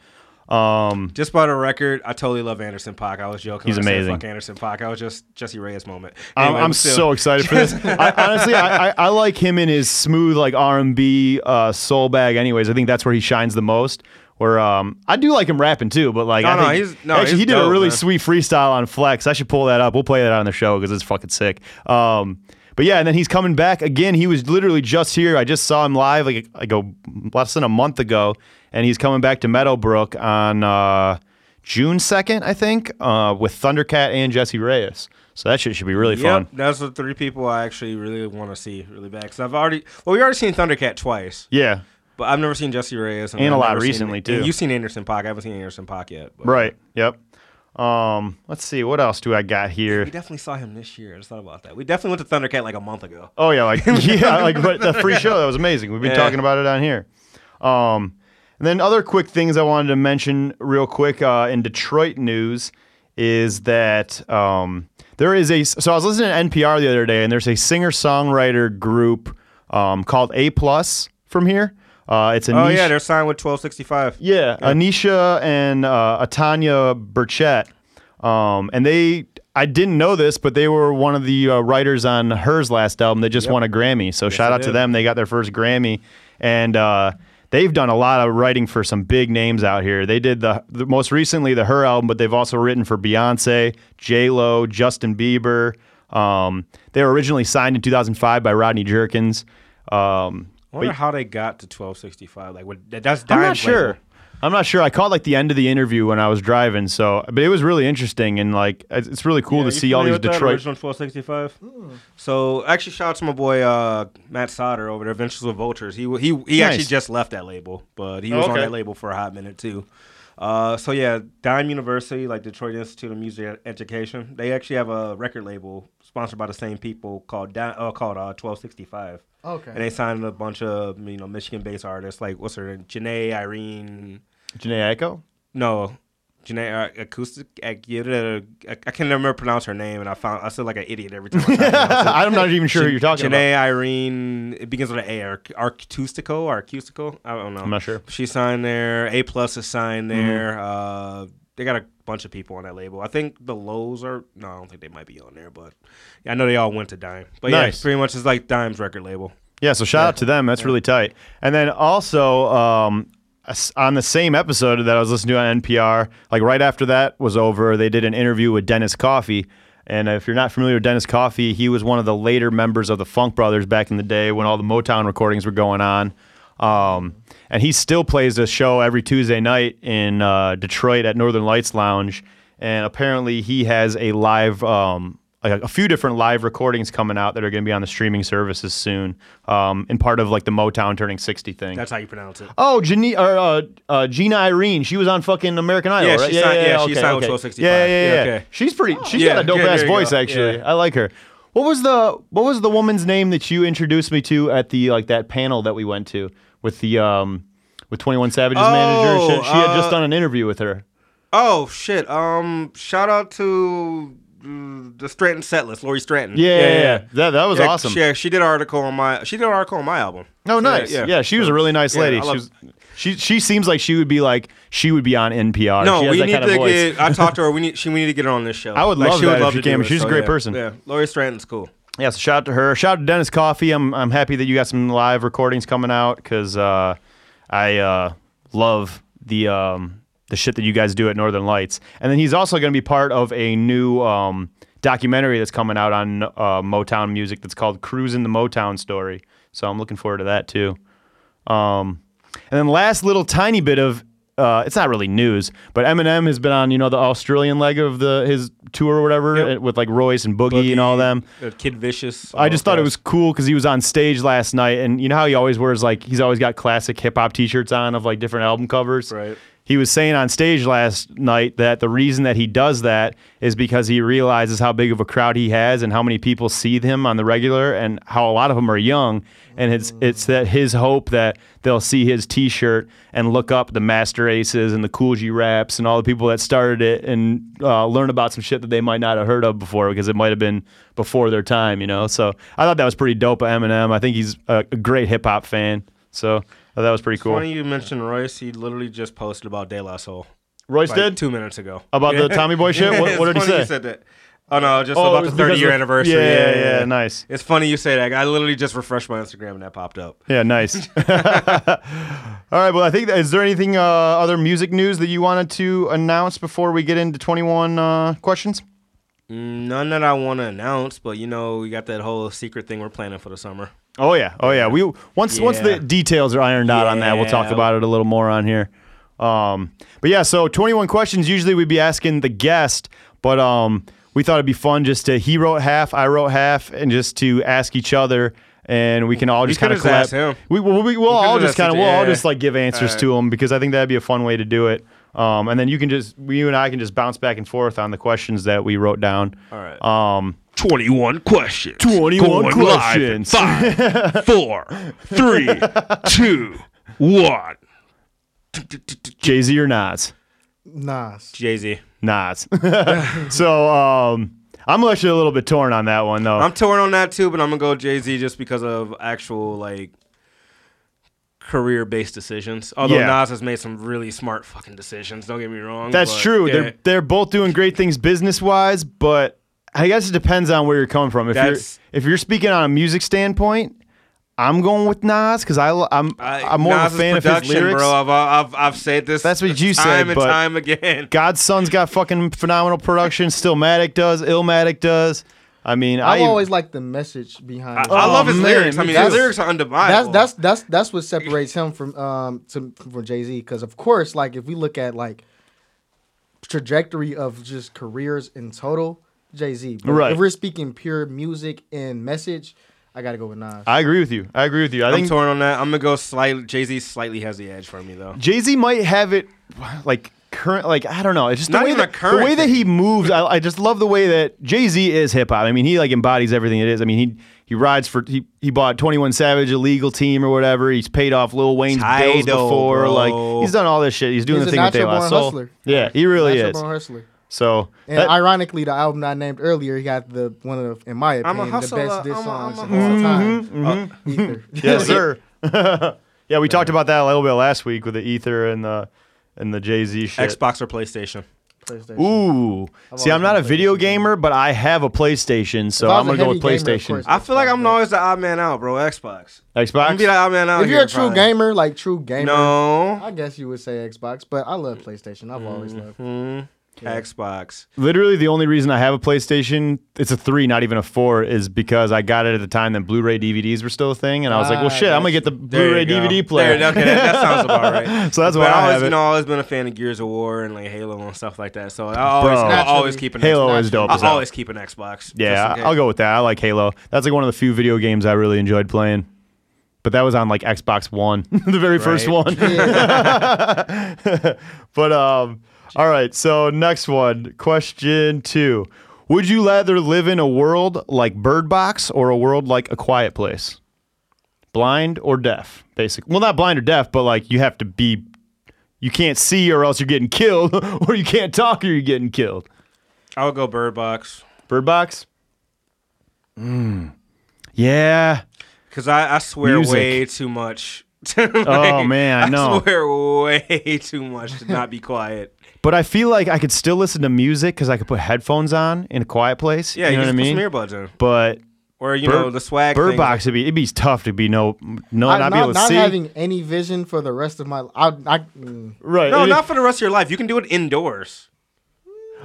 Um, Just by the record, I totally love Anderson Paak. I was joking. He's I amazing. Fuck Anderson Paak. I was just Jessie Reyez moment. I'm, I'm still. so excited for this. I, honestly, I, I, I like him in his smooth, like R and B uh, soul bag. Anyways, I think that's where he shines the most. Where um, I do like him rapping too, but like No, I no, think he's- no, actually he did a really man. sweet freestyle on Flex. I should pull that up. We'll play that on the show because it's fucking sick. Um, but yeah, and then he's coming back again. He was literally just here. I just saw him live like like a less than a month ago, and he's coming back to Meadowbrook on uh, June second, I think, uh, with Thundercat and Jessie Reyez. So that shit should be really Yep, fun. that's the three people I actually really want to see really bad. Because I've already, well, we already seen Thundercat twice, Yeah. but I've never seen Jessie Reyez. And a I've lot never seen- recently, too. You've seen Anderson Paak. I haven't seen Anderson Paak yet. But Right. Yep. Um, let's see. What else do I got here? We definitely saw him this year. I just thought about that. We definitely went to Thundercat like a month ago. Oh yeah, like yeah, like but the free show that was amazing. We've been Yeah. talking about it on here. Um, and then other quick things I wanted to mention real quick uh, in Detroit news is that um, there is a. So I was listening to NPR the other day, and there's a singer songwriter group um, called A Plus from here. Uh, it's a Oh yeah, they're signed with 1265. Yeah, Anisha and uh, Atanya Burchett. Um, and they, I didn't know this, but they were one of the uh, writers on H.E.R.'s last album. They just won a Grammy. So shout they out to them. They got their first Grammy. And uh, they've done a lot of writing for some big names out here. They did the, the most recently the H.E.R. album, but they've also written for Beyonce, J Lo, Justin Bieber. Um, they were originally signed in 2005 by Rodney Jerkins. Um, I wonder but- how they got to 1265. Like, what, that- that's I'm not sure. label. I'm not sure. I caught like the end of the interview when I was driving, so but it was really interesting and like it's it's really cool Yeah, to see all familiar these with that, Detroit. original 1265. So actually, shout out to my boy uh, Matt Sauter over there, Adventures with Vultures. He he he actually just left that label, but he was on Okay. that label for a hot minute too. Uh, so yeah, Dime University, like Detroit Institute of Music Education, they actually have a record label sponsored by the same people called Di- uh, called uh, 1265. Okay. And they signed a bunch of you know Michigan-based artists like what's her name, Janae Irene. Janae Echo? No, Janae Acoustic. I, can never pronounce her name, and I found I sound like an idiot every time. I try to pronounce it. I'm not even sure who you're talking Janae about. Irene. It begins with an A. Arcustico or Acoustico. I don't know. I'm not sure. She signed there. A plus is signed Mm-hmm. there. Uh, they got a bunch of people on that label. I think the Lows are. No, I don't think they might be on there, but I know they all went to Dime. But Nice. yeah, pretty much it's like Dime's record label. Yeah, so shout out to them. That's really tight. And then also um, on the same episode that I was listening to on NPR, like right after that was over, they did an interview with Dennis Coffey. And if you're not familiar with Dennis Coffey, he was one of the later members of the Funk Brothers back in the day when all the Motown recordings were going on. Um, and he still plays a show every Tuesday night in uh, Detroit at Northern Lights Lounge. And apparently, he has a live, um, a, a few different live recordings coming out that are going to be on the streaming services soon, um, in part of like the Motown turning 60 thing. That's how you pronounce it. Oh, Gene, or, uh, uh, Jena Irene. She was on fucking American Idol, Yeah, right? signed- yeah, she okay, signed with okay. 1265. Yeah, yeah, yeah. Yeah, yeah. okay. She's pretty. She's Yeah, got a dope yeah, ass there you voice, go. actually. Yeah. I like her. What was the What was the woman's name that you introduced me to at the like that panel that we went to with the um with Twenty One Savage's manager? She, Oh, she had just uh, done an interview with her. Oh shit! Um, shout out to the Stratton setlist, Lori Stratton. Yeah, yeah, yeah. That that was Yeah, awesome. Yeah, she did an article on my. She did an article on my album. Oh, nice. Yeah, she was a really nice lady. I she was. She she seems like she would be like she would be on NPR. No, she has we that need kind of to voice. get. I talked to her. We need. She. We need to get her on this show. I would Like, love she that if love she to do came. it, She's a great yeah. person. Yeah, Lori Stratton's cool. Yeah, so shout out to her. Shout out to Dennis Coffey. I'm I'm happy that you got some live recordings coming out because uh, I uh, love the um, the shit that you guys do at Northern Lights. And then he's also going to be part of a new um, documentary that's coming out on uh, Motown music that's called "Cruising the Motown Story." So I'm looking forward to that too. Um, and then last little tiny bit of uh, it's not really news, but Eminem has been on you know the Australian leg of the his tour or whatever Yep. uh, with like Royce and Boogie, and all them. Uh, Kid Vicious. I just thought it was cool because he was on stage last night, and you know how he always wears like he's always got classic hip hop T-shirts on of like different album covers. Right. He was saying on stage last night that the reason that he does that is because he realizes how big of a crowd he has and how many people see him on the regular, and how a lot of them are young. And it's it's that his hope that they'll see his T-shirt and look up the Masta Aces and the Kool G Raps and all the people that started it and uh, learn about some shit that they might not have heard of before because it might have been before their time, you know. So I thought that was pretty dope of Eminem. I think he's a, a great hip hop fan. So Thought that was pretty cool. Funny you mentioned Royce. He literally just posted about De La Soul. Royce like, did two minutes ago about the Tommy Boy shit. What, what did he say? You said that. Oh no, just Oh, about the 30 year of- anniversary. yeah, yeah, nice. It's funny you say that. I literally just refreshed my Instagram and that popped up. Yeah, nice. All right. Well, I think that, is there anything uh, other music news that you wanted to announce before we get into 21 uh, questions? None that I want to announce, but you know, we got that whole secret thing we're planning for the summer. Oh yeah, oh yeah. We once once the details are ironed out on that, we'll talk about it a little more on here. Um, but yeah, so 21 questions. Usually we'd be asking the guest, but um, we thought it'd be fun just to he wrote half, I wrote half, and just to ask each other, and we can all just kind of could've asked collab. him. We we'll, we, we'll all just kind of we'll all just like give answers Alright. to them because I think that'd be a fun way to do it. Um, and then you can just you and I can just bounce back and forth on the questions that we wrote down. All right. Um, 21 questions. 21 questions. Five, four, three, two, one. Jay Z or Nas? Nas. Jay Z. Nas. so um, I'm actually a little bit torn on that one though. I'm torn on that too, but I'm gonna go Jay Z just because of actual like career based decisions. Although Yeah. Nas has made some really smart fucking decisions. Don't get me wrong. That's but, true. yeah. They're they're both doing great things business wise, but I guess it depends on where you're coming from. If That's- you're if you're speaking on a music standpoint, I'm going with Nas because I I'm I, I'm more Nas's of a fan of his production, lyrics. bro. I've, I've I've said this. That's what you said, time and but- time again. God's Son's got fucking phenomenal production. Stillmatic does. Illmatic does. I mean, I've I always liked the message behind. I, it. I Oh, love his man, lyrics. I me mean, too. his lyrics are undeniable. that's that's that's that's what separates him from um to, from Jay Z because of course like if we look at like trajectory of just careers in total, Jay Z. But Right. If we're speaking pure music and message, I gotta go with Nas. I agree with you. I agree with you. I I'm think torn on that. I'm gonna go slightly. Jay Z slightly has the edge for me though. Jay Z might have it like current, like I don't know. It's just Not the way even a that the current way that he moves. I, I just love the way that Jay Z is hip hop. I mean, he like embodies everything it is. I mean, he he rides for he he bought Twenty One Savage a legal team or whatever. He's paid off Lil Wayne's bills before. bro. Like he's done all this shit. He's doing He's the a thing with De La natural-born Soul. hustler. Yeah, he really Natural is. Born hustler. So And that- ironically, the album I named earlier, he got the one of, the, in my I'm a opinion, the hustler, best diss I'm songs of a all Mm-hmm, time. Uh, Ether. yes, sir. yeah, we talked about that a little bit last week with the Ether and the and the Jay Z shit. Xbox or PlayStation. PlayStation. Ooh. See, I'm not a video gamer, but I have a PlayStation, so I I'm gonna go with heavy gamer, PlayStation. course. I feel like I'm Xbox. always the odd man out, bro. Xbox. Xbox. I'm gonna be the odd man out. If you're here, a true probably. gamer, like true gamer, no. I guess you would say Xbox, but I love PlayStation. I've always loved. Hmm. Xbox. Literally, the only reason I have a PlayStation, it's a three, not even a four, is because I got it at the time that Blu-ray DVDs were still a thing, and I was like, well, Ah, shit, I'm gonna get the Blu-ray you go. DVD player. There, okay, that, that sounds about right. So that's but why I I always, have it. you know, always been a fan of Gears of War and like Halo and stuff like that. So I always, Bro. I always Naturally. keep an Halo Xbox. is dope as I hell. always keep an Xbox. Yeah, just in case. I'll go with that. I like Halo. That's like one of the few video games I really enjoyed playing. But that was on like Xbox One, the very first Right. one. but um, all right. So next one, question two: Would you rather live in a world like Bird Box or a world like A Quiet Place? Blind or deaf? Basic. Well, not blind or deaf, but like you have to be. You can't see or else you're getting killed, or you can't talk or you're getting killed. I'll go Bird Box Bird Box. Mm. Yeah. because I, I swear Music. way too much. Oh, man, I know. swear way too much to not be quiet. But I feel like I could still listen to music because I could put headphones on in a quiet place. Yeah, you you, know what I mean. put some earbuds in, But or you Bird- know the swag. Bird thing. Box would be it'd be tough to be no no I- not, not be able to not see. having any vision for the rest of my I, I mm. right. No, It- not for the rest of your life. You can do it indoors.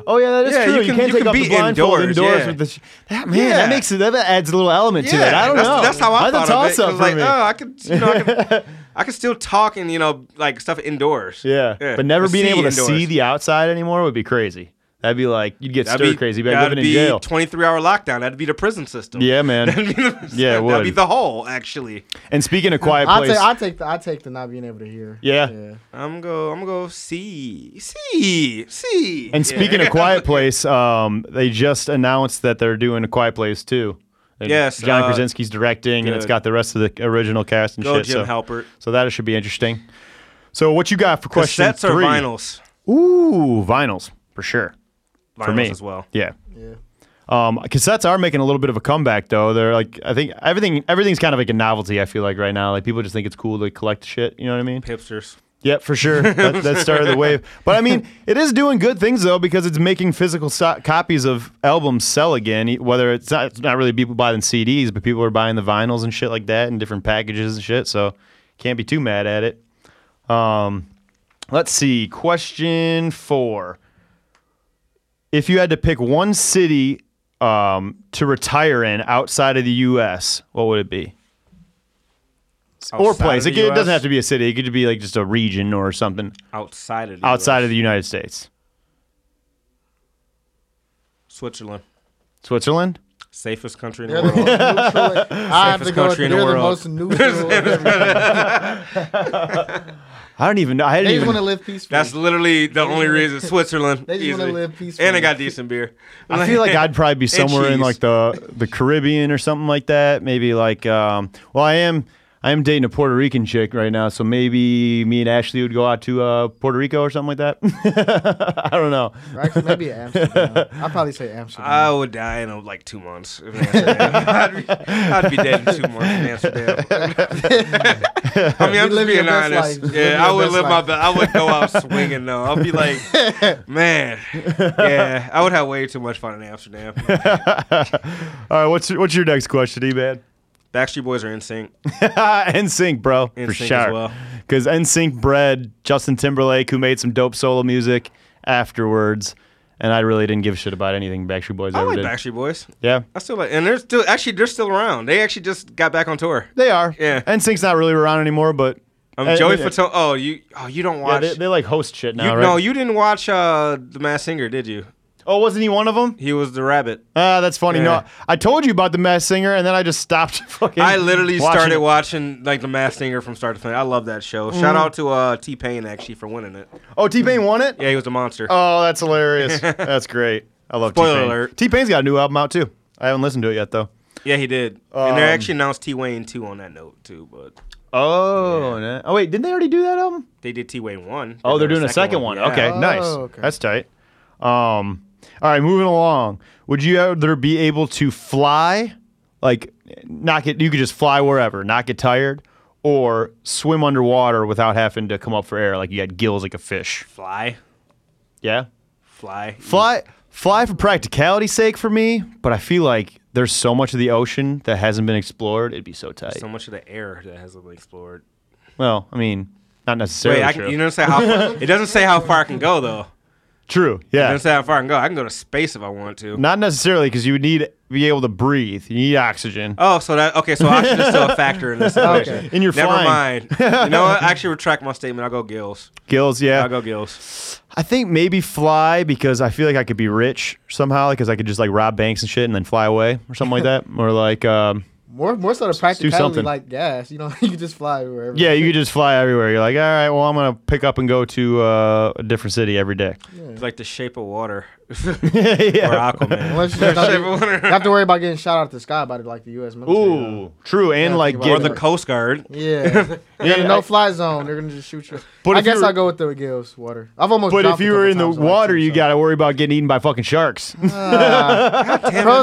Oh yeah, that is Yeah, true. you You, can- can't you take can off be the blindfold indoors, indoors, yeah. with the. Sh- that man, Yeah. that makes it. That adds a little element to it. I don't that's, know. That's how I That's thought a of it. toss up 'cause for like, me. oh, I could, you know, I could, I could still talk and you know, like stuff indoors. yeah. Yeah, but never or being able to indoors. see the outside anymore would be crazy. That'd be like you'd get That'd stir be crazy. You'd be like that'd living in be jail. 23 hour lockdown. That'd be the prison system. Yeah, man. That'd be the, Yeah, it That'd be the whole actually. And speaking of quiet I place, take I take the I take the not being able to hear. Yeah. yeah. I'm go. I'm gonna go see, see, see. And Yeah. speaking of Quiet Place, um, they just announced that they're doing a Quiet Place too. And Yes, John uh, Krasinski's directing, and it's got the rest of the original cast and go shit. Jim so, Halpert. so that should be interesting. So what you got for question Cassettes or three? vinyls? Ooh, vinyls for sure. Vinyls for me as well. Yeah. Yeah. Um, cassettes are making a little bit of a comeback though. They're like, I think everything, everything's kind of like a novelty. I feel like right now, like people just think it's cool to collect shit. You know what I mean? Hipsters. Yeah, for sure. That, that started the wave. But I mean, it is doing good things though because it's making physical so- copies of albums sell again. Whether it's not, it's not really people buying CDs, but people are buying the vinyls and shit like that in different packages and shit. So can't be too mad at it. Um, let's see. Question four: If you had to pick one city um, to retire in outside of the U.S., what would it be? Or place. of It, the it doesn't have to be a city. It could be like just a region or something outside of the outside US. of the United States. Switzerland. Switzerland. Safest country in the world. most. I have to Safest go. country They're in the the world. most neutral. I don't even know. I they didn't just want to live peacefully. That's literally the only reason. Switzerland. They just wanna live peacefully. And they got decent beer. I feel like I'd probably be somewhere in like the the Caribbean or something like that. Maybe like um. Well, I am. I am dating a Puerto Rican chick right now, so maybe me and Ashley would go out to uh, Puerto Rico or something like that. I don't know. Actually, maybe Amsterdam. I'd probably say Amsterdam. I would die in uh, like two months. in Amsterdam. I'd, be, I'd be dead in two months in Amsterdam. I mean, I'm just your being best honest. life. Living Yeah, your I would best live my life. best. I would go out swinging though. I'd be like, man, yeah, I would have way too much fun in Amsterdam. All right, what's what's your next question, E man? Backstreet Boys are NSYNC. NSYNC, bro, for NSYNC as sure. well. Because NSYNC bred Justin Timberlake, who made some dope solo music afterwards, and I really didn't give a shit about anything Backstreet Boys ever. I ever like did. Backstreet Boys. Yeah, I still like, and they're still actually they're still around. They actually just got back on tour. they are. Yeah. NSYNC's not really around anymore, but Um, Uh, Joey yeah. Fatone. Oh, you oh you don't yeah, watch. they, they like host shit now, you, right? No, you didn't watch uh, the Masked Singer, did you? Oh, wasn't he one of them? He was the rabbit. Ah, that's funny. Yeah. No, I told you about the Masked Singer, and then I just stopped. Fucking. I literally watching started it. watching like the Masked Singer from start to finish. I love that show. Shout out to uh, T Pain actually for winning it. Oh, T Pain won it. Yeah, he was a monster. Oh, that's hilarious. that's great. I love Spoiler T-Pain. alert. T-Pain's got a new album out too. I haven't listened to it yet though. yeah, he did. and they Um, actually announced T Wayne too on that note too, but Oh, no. oh wait, didn't they already do that album? they did T Wayne one. Oh, they're doing a second one. Yeah. Okay, Oh, nice. okay. That's tight. Um, all right, moving along. Would you either be able to fly, like not get you could just fly wherever, not get tired, or swim underwater without having to come up for air, like you had gills like a fish? Fly, Yeah, fly, fly, fly for practicality's sake for me. But I feel like there's so much of the ocean that hasn't been explored. It'd be so tight. So much of the air that hasn't been explored. well, I mean, not necessarily. Wait, I true. you don't say how. Far, it doesn't say how far I can go though. True. Yeah. say how far I can go. I can go to space if I want to. Not necessarily because you would need be able to breathe. You need oxygen. Oh, so that okay. So oxygen is still a factor in this equation. Okay. And you're Never flying. mind. You know what? I actually retract my statement. I'll go gills. Gills, yeah. I'll go gills. I think maybe fly because I feel like I could be rich somehow because I could just like rob banks and shit and then fly away or something like that. Or like, um, More more so the do practicality something. like gas. You know, you can just fly wherever. yeah, you could just fly everywhere. You're like, all right, well, I'm gonna pick up and go to uh, a different city every day. It's like the shape of water or yeah. Aquaman. Unless you just have, Shape to, water. you have to worry about getting shot out the sky by the, like the U.S. military. though. Ooh, true, and like get, or about the Coast Guard. Yeah, yeah. Yeah, no I- fly zone. They're gonna just shoot you. But I if guess you're- I'll go with the gills water. I've almost. But dropped if a you were couple in the times on water, too, you so. gotta worry about getting eaten by fucking sharks. pros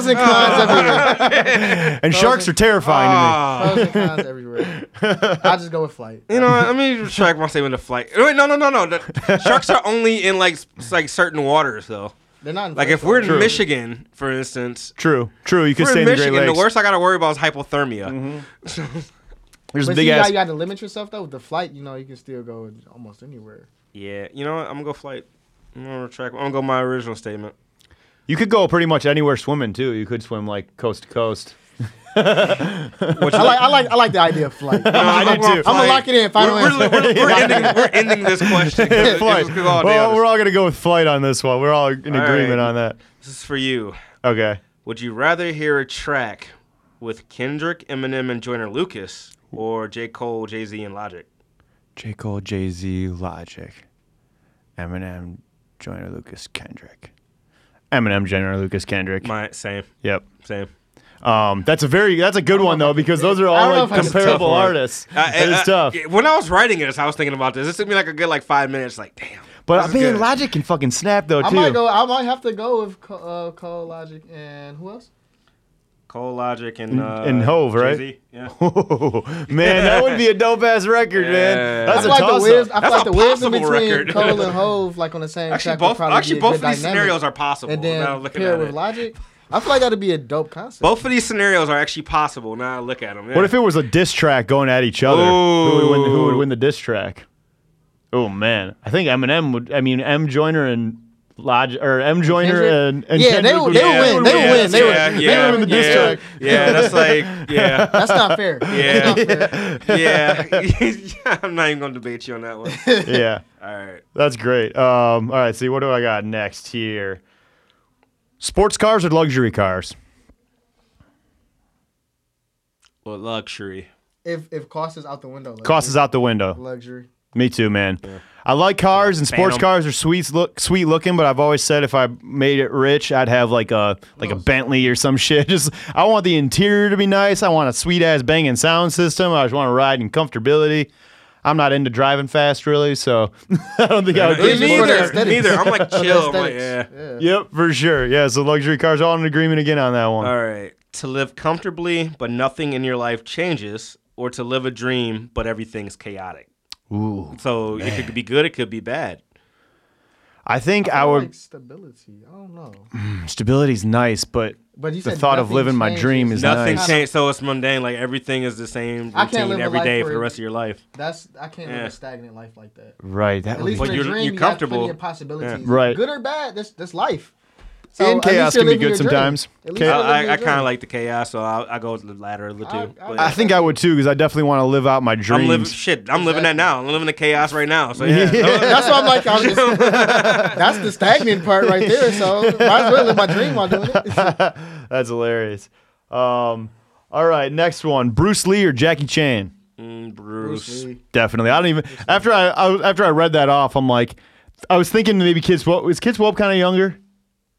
and cons everywhere. and sharks are terrifying to me. Ah. Pros and cons everywhere. I just go with flight. You know, what? let me retract my statement to flight. Wait, no, no, no, no. The sharks are only in like s- like certain waters though. They're not. in Like if we're in True. Michigan, for instance, True, true. You could if stay we're in in the Great Michigan. The Lakes. worst I gotta worry about is hypothermia. Mm-hmm. There's a But big see, ass. you got to limit yourself though with the flight. You know, you can still go almost anywhere. Yeah, you know what? I'm gonna go flight. I'm gonna retract. I'm gonna go my original statement. You could go pretty much anywhere swimming too. You could swim like coast to coast. I like, I like, I like the idea of flight. I do too. I'm gonna lock it in. If We're, answer, we're, we're, we're ending, we're ending this question. Flight. All Well, we're all gonna go with flight on this one. We're all in All agreement right. on that. This is for you. Okay. Would you rather hear a track with Kendrick, Eminem, and Joyner Lucas, or J. Cole, Jay Z, and Logic? J. Cole, Jay Z, Logic, Eminem, Joyner Lucas, Kendrick. Eminem, Joyner Lucas, Kendrick. My same, Yep. same. Um, that's a very that's a good one though because those are I don't know all like comparable artists. Uh, It is uh, tough. When I was writing it, I was thinking about this. It took me like a good like five minutes. Like, damn. But I mean, good. Logic can fucking snap though I too. might go. I might have to go with Co- uh, Cole Logic and who else? Cole, Logic, and And- uh, and Hove, right? Jay-Z. Yeah. man, that would be a dope ass record, man. That's I a feel like the toss wisdom. up. I feel That's like a the wisdom possible between record. Cole and Hove, like on the same Actually, track, both probably actually be a both good of these dynamic. scenarios are possible. and now then looking pair at with it. Logic. I feel like that'd be a dope concept. Both of these scenarios are actually possible. Now I look at them. What if it was a diss track going at each other? Who would win? Who would win the diss track? Oh man, I think Eminem would. I mean, M Joyner and Log or M Joyner and, and Yeah, Kendrick they would- would- they would win. They would yeah, win. They would- yeah, they yeah, would win the diss yeah, track. Yeah, that's like yeah, That's not fair. Yeah. That's not fair. yeah. I'm not even gonna debate you on that one. yeah, All right. that's great. Um, all right, see what do I got next here? Sports cars or luxury cars? Well, luxury. If if cost is out the window, luxury. Cost is out the window. luxury. Me too, man. I like cars and sports Phantom. cars are sweet look sweet looking, but I've always said if I made it rich, I'd have like a like a Bentley or some shit. Just I want the interior to be nice. I want a sweet ass banging sound system. I just want to ride in comfortability. I'm not into driving fast really, so I don't think I would. Me It's just neither. Neither. I'm like chill. I'm like, yeah. yeah. Yep, for sure. Yeah, so luxury cars all in agreement again on that one. All right. To live comfortably, but nothing in your life changes, or to live a dream, but everything's chaotic. Ooh, So it could be good, it could be bad. I think I I would. like stability. I don't know. Mm, stability's nice, but But you the said thought of nothing living my changes. dream is Nothing nice. changed, so it's mundane. Like everything is the same routine every day a every life day for the rest of your life. That's I can't live a stagnant life like that. Right. That At least be, But in a you're- dream, you're you got comfortable. plenty of possibilities. Right. Good or bad, that's that's life. So and chaos can be good sometimes. At least Cha- you're I, I, kind of like the chaos, so I, I go with the latter of the two. I- But I think I would too because I definitely want to live out my dreams. I'm living shit. I'm living that now. I'm living the chaos right now. So yeah, That's why I'm like, I was just, that's the stagnant part right there. So might as well live my dream while doing it. That's hilarious. Um, all right, next one: Bruce Lee or Jackie Chan? Mm, Bruce. Bruce Lee. Definitely. I don't even after I, I after I read that off, I'm like, I was thinking maybe Kids Swope. Was Kids Swope kind of younger?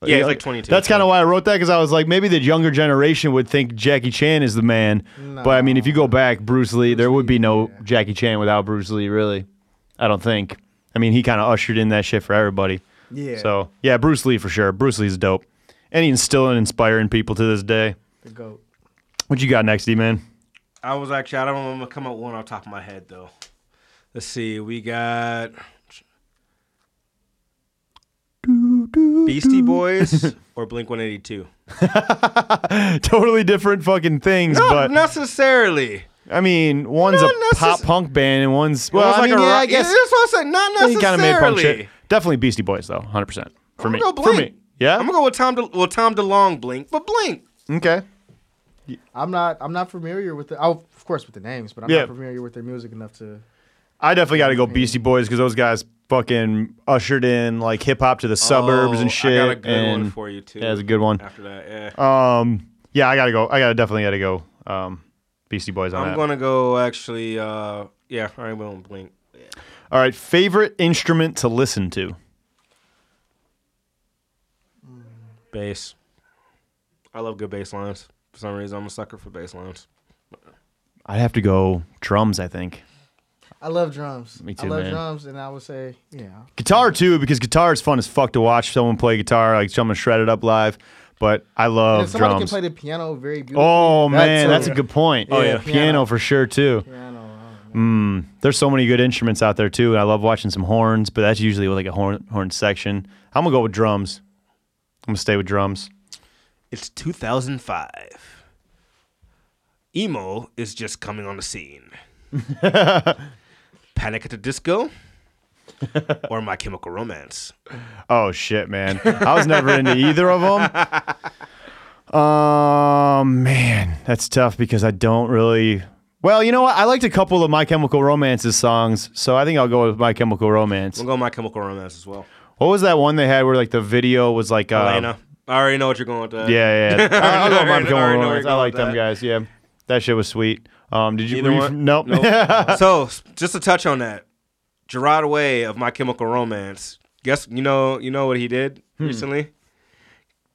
Yeah, he's like 22. That's kind of why I wrote that because I was like, maybe the younger generation would think Jackie Chan is the man. But I mean, if you go back, Bruce Lee, there would be no Jackie Chan without Bruce Lee. Really, I don't think. I mean, he kind of ushered in that shit for everybody. Yeah. So yeah, Bruce Lee for sure. Bruce Lee's dope, and he's still inspiring people to this day. The goat. What you got next, D man? I was actually I don't know I'm gonna come up one off the top of my head though. Let's see. We got Beastie Boys or Blink 182. totally different fucking things, Not but necessarily. I mean, one's Not a necess- pop punk band and one's well, Well, I like mean, a yeah, rock- I guess That's what I said. Not necessarily. kind of made punk shit. Definitely Beastie Boys though, hundred percent for I'm me. gonna go For me, yeah. I'm gonna go with Tom. De- well, Tom DeLonge, Blink, but Blink. okay. I'm not. I'm not familiar with the. Oh, of course, with the names, but I'm Yeah. not familiar with their music enough to. I definitely got to go Beastie Boys because those guys fucking ushered in like hip hop to the suburbs Oh, and shit. I got a good and one for you too. Yeah, it's a good one. After that, yeah. Um, yeah, I gotta go. I gotta definitely gotta go. Um, Beastie Boys on I'm that. gonna go actually. Uh, yeah, right, well, Blink. All right, favorite instrument to listen to. Bass. I love good bass lines. For some reason, I'm a sucker for bass lines. I'd have to go drums. I think I love drums. Me too, I love man. drums, and I would say, yeah. guitar too because guitar is fun as fuck to watch someone play guitar, like someone shred it up live. But I And love if somebody drums. can play the piano very beautifully. Oh man, a- that's a good point. Oh, yeah. piano. Piano. for sure too. Piano. Mm, there's so many good instruments out there too. I love watching some horns, but that's usually like a horn horn section. I'm gonna go with drums. I'm gonna stay with drums. It's 2005. Emo is just coming on the scene. Panic at the Disco or My Chemical Romance. Oh shit, man! I was never into either of them. Um, man, that's tough because I don't really. Well, you know what? I liked a couple of My Chemical Romance's songs, so I think I'll go with My Chemical Romance. We'll go My Chemical Romance as well. What was that one they had where like the video was like? Uh, Helena. I already know what you're going with that. Yeah, yeah. I'll go My I Chemical Romance. I like them guys. Yeah, that shit was sweet. Um, did you? Either were you one? nope. Nope. so, just to touch on that, Gerard Way of My Chemical Romance. Guess you know you know what he did Hmm. recently?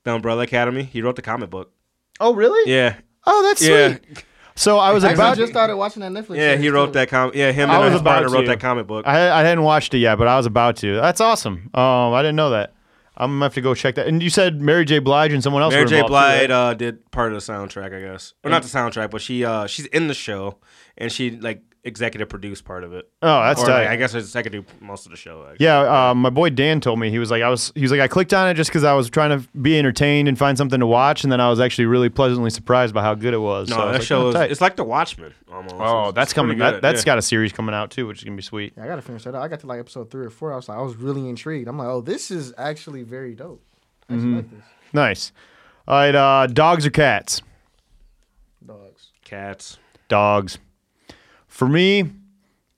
The Umbrella Academy. He wrote the comic book. oh, really? Yeah. Oh, that's Yeah. sweet. So I was Actually, about. just started watching that Netflix. Yeah, he wrote too. that comic. Yeah, him I and was his about partner wrote that comic book. I, I hadn't watched it yet, but I was about to. That's awesome. Um, I didn't know that. I'm gonna have to go check that. And you said Mary J. Blige and someone else. Mary were J. involved too, right? Blige uh, did part of the soundtrack, I guess, or not the soundtrack, but she uh, she's in the show and she like executive produced part of it. Oh, that's or, tight. like, I guess it's executive most of the show. Actually. Yeah, um, my boy Dan told me he was like I was he was like I clicked on it just because I was trying to be entertained and find something to watch, and then I was actually really pleasantly surprised by how good it was. No, So I was that like, show oh, is it's like The Watchmen almost. oh, It's- that's it's coming. That, good, that's yeah. got a series coming out too, which is gonna be sweet. Yeah, I gotta finish that out. I got to like episode three or four. I was like, I was really intrigued. I'm like, oh, this is actually very dope. I Mm-hmm. like this. Nice. All right, uh, dogs or cats? Dogs. cats. Dogs. For me,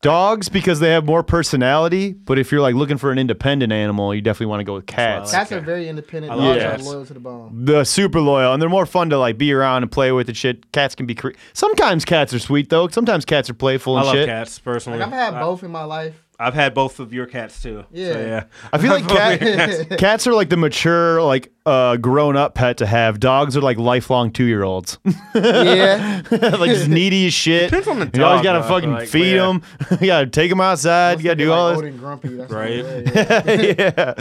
dogs because they have more personality. But if you're like looking for an independent animal, you definitely want to go with cats. Cats are very independent. I love Dogs cats. are loyal to the bone. the super loyal and they're more fun to like be around and play with and shit. Cats can be cre- sometimes cats are sweet though. Sometimes cats are playful I and love shit. cats personally. Like I've had both in my life. I've had both of your cats too. Yeah. So, yeah. I feel like cat, cats are like the mature, like uh, grown up pet to have. Dogs are like lifelong two year olds, yeah. like just needy as shit. Depends on the You always gotta though, fucking like, feed but yeah. them. you gotta take them outside. You gotta do like all old this. and grumpy. That's Right. right. Yeah,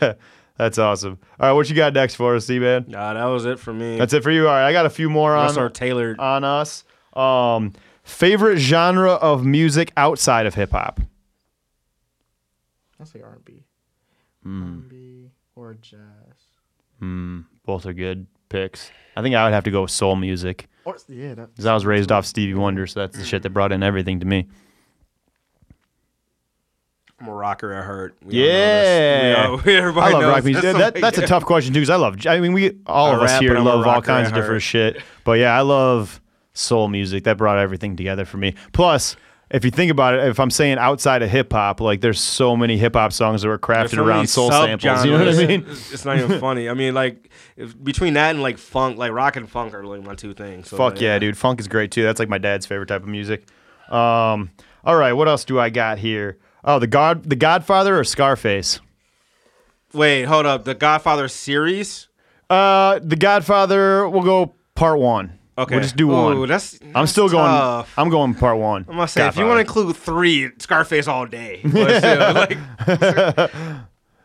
yeah. That's awesome. All right, what you got next for us, C man? Nah, that was it for me. That's it for you. All right, I got a few more That's on our tailored. on us. Um, favorite genre of music outside of hip hop? I say R&B. Hmm. R&B or jazz. Both are good picks. I think I would have to go with soul music Or yeah, that, because I was raised off Stevie Wonder, so that's the shit that brought in everything to me. I'm a rocker at heart. We all know Yeah. We all- everybody I love knows rock music. this. That, that's a tough question too, because I love. I mean, we all I of us rap, here but I'm a love all rocker kinds at of different shit. But yeah, I love soul music. That brought everything together for me. Plus, if you think about it, if I'm saying outside of hip hop, like there's so many hip hop songs that were crafted around soul samples. You know what I mean? It's, not even funny. I mean, like if, between that and like funk, like rock and funk are like my two things. So, Fuck like, yeah, dude. Funk is great too. That's like my dad's favorite type of music. Um, all right, what else do I got here? Oh, the God, the Godfather or Scarface? Wait, hold up. The Godfather series. Uh, the Godfather. We'll go part one. Okay, we'll just do Ooh, one. That's, I'm that's still going. tough. I'm going part one. I'm gonna say if you want to include three, Scarface all day. But still, like,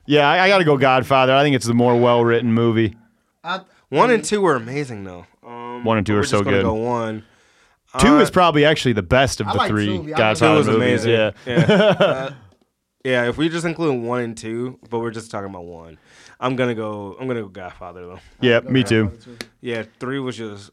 yeah, I, I got to go Godfather. I think it's the more well written movie. I, one and two are amazing though. Um, One and two we're are just so good. Go one. Two Uh, is probably actually the best of I the like three two. Godfather Two was movies. amazing. Yeah. Yeah. Uh, yeah, if we just include one and two, but we're just talking about one, I'm gonna go. I'm gonna go Godfather though. Yeah, me too. Yeah, three was just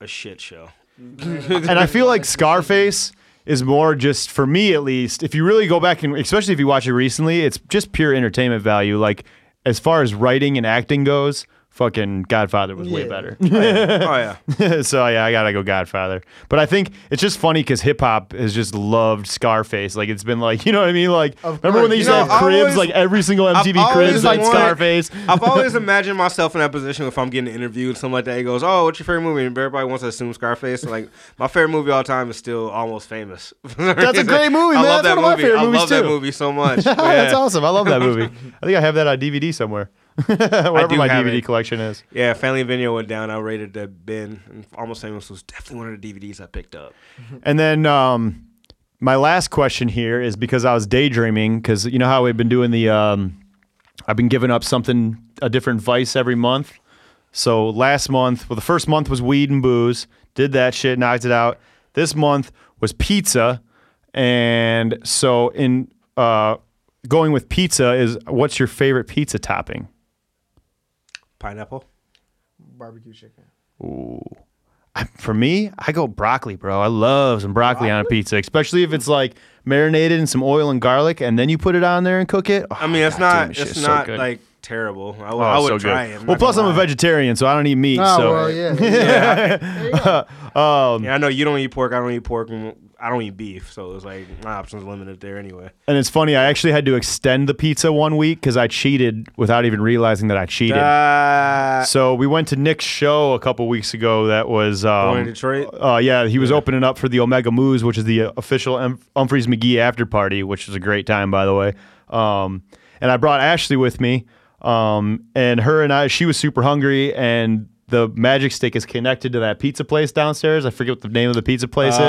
a shit show. and I feel like Scarface is more just for me at least. If you really go back and especially if you watch it recently, it's just pure entertainment value. Like as far as writing and acting goes, fucking Godfather was way Yeah. better. oh yeah, oh, so yeah, I gotta go Godfather. But I think it's just funny because hip hop has just loved Scarface. Like it's been like you know what I mean. Like Of remember when they used You to know, have I cribs? always- like every single MTV I've cribs always like wanted- Scarface. I've always imagined myself in that position if I'm getting interviewed, something like that. He goes, "Oh, what's your favorite movie?" And everybody wants to assume Scarface. And like my favorite movie all time is still Almost Famous. That's a great movie, I man. love That's that one of my movie. favorite I movies, love that too. movie so much. That's yeah. awesome. I love that movie. I think I have that on DVD somewhere. Wherever do my DVD it. collection is. Yeah, Family Video went down. I rated the bin. And Almost Famous was definitely one of the DVDs I picked up. And then um, my last question here is because I was daydreaming because you know how we've been doing the um, I've been giving up something a different vice every month. So last month, well, the first month was weed and booze. Did that shit, knocked it out. This month was pizza, and so in uh, going with pizza is what's your favorite pizza topping? Pineapple. barbecue chicken. I, for me, I go broccoli, bro. I love some broccoli, on a pizza, especially if it's like marinated in some oil and garlic, and then you put it on there and cook it. I mean, oh, it's God not. this It's shit's so not like terrible. I, Oh, would- I would so try good. it. I'm Well, plus I'm a vegetarian, so I don't eat meat. Oh so well, yeah. yeah. There you. Um, yeah, I know you don't eat pork. I don't eat pork. and I don't eat beef, so it was like my options limited there anyway. and it's funny. I actually had to extend the pizza one week because I cheated without even realizing that I cheated. Uh, so we went to Nick's show a couple weeks ago. That was um, Going to Detroit? Uh, yeah, he was opening up for the Omega Moose, which is the uh, official um, Humphreys McGee after party, which was a great time, by the way. Um, and I brought Ashley with me, um, and her and I, she was super hungry, and the magic stick is connected to that pizza place downstairs. I forget what the name of the pizza place is.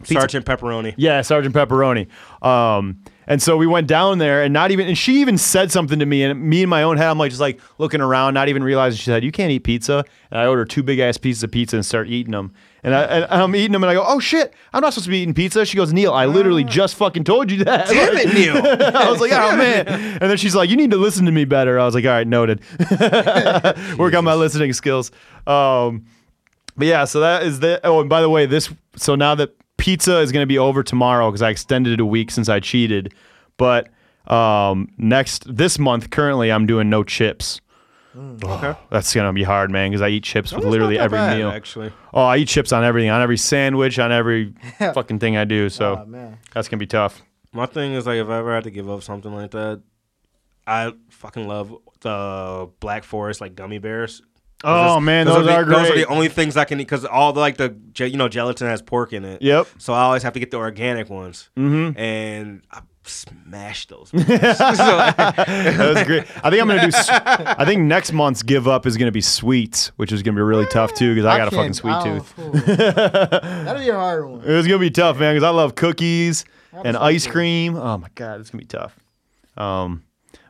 Uh, Sergeant Pepperoni. Yeah, Sergeant Pepperoni. Um, and so we went down there, and not even, and she even said something to me, and me in my own head, I'm like just like looking around, not even realizing. She said, "You can't eat pizza," and I order two big ass pieces of pizza and start eating them. And, I, and I'm eating them, and I go, "Oh shit, I'm not supposed to be eating pizza." She goes, "Neil, I literally just fucking told you that." Damn it, Neil. I was like, "Oh man!" And then she's like, "You need to listen to me better." I was like, "All right, noted." Work on my listening skills. Um, but yeah, so that is the. Oh, and by the way, this. So now that pizza is going to be over tomorrow because I extended it a week since I cheated. But um, next this month, currently, I'm doing no chips. Okay. That's gonna be hard, man, because I eat chips with That's literally not that every bad, meal. Actually, Oh, I eat chips on everything, on every sandwich, on every fucking thing I do. So Oh, man. that's gonna be tough. my thing is like if I ever had to give up something like that, I fucking love the Black Forest like gummy bears. Oh Those- man, those those, the, are Those are the only things I can eat because all the like the you know gelatin has pork in it. Yep. So I always have to get the organic ones, Mm-hmm. and I smash those. That's great. I think I'm gonna do. I think next month's give up is gonna be sweets, which is gonna be really tough too because I, got a fucking sweet I tooth. don't- That'll be a hard one. It's gonna be tough, man, because I love cookies and ice cream. Oh my god, it's gonna be tough. Um,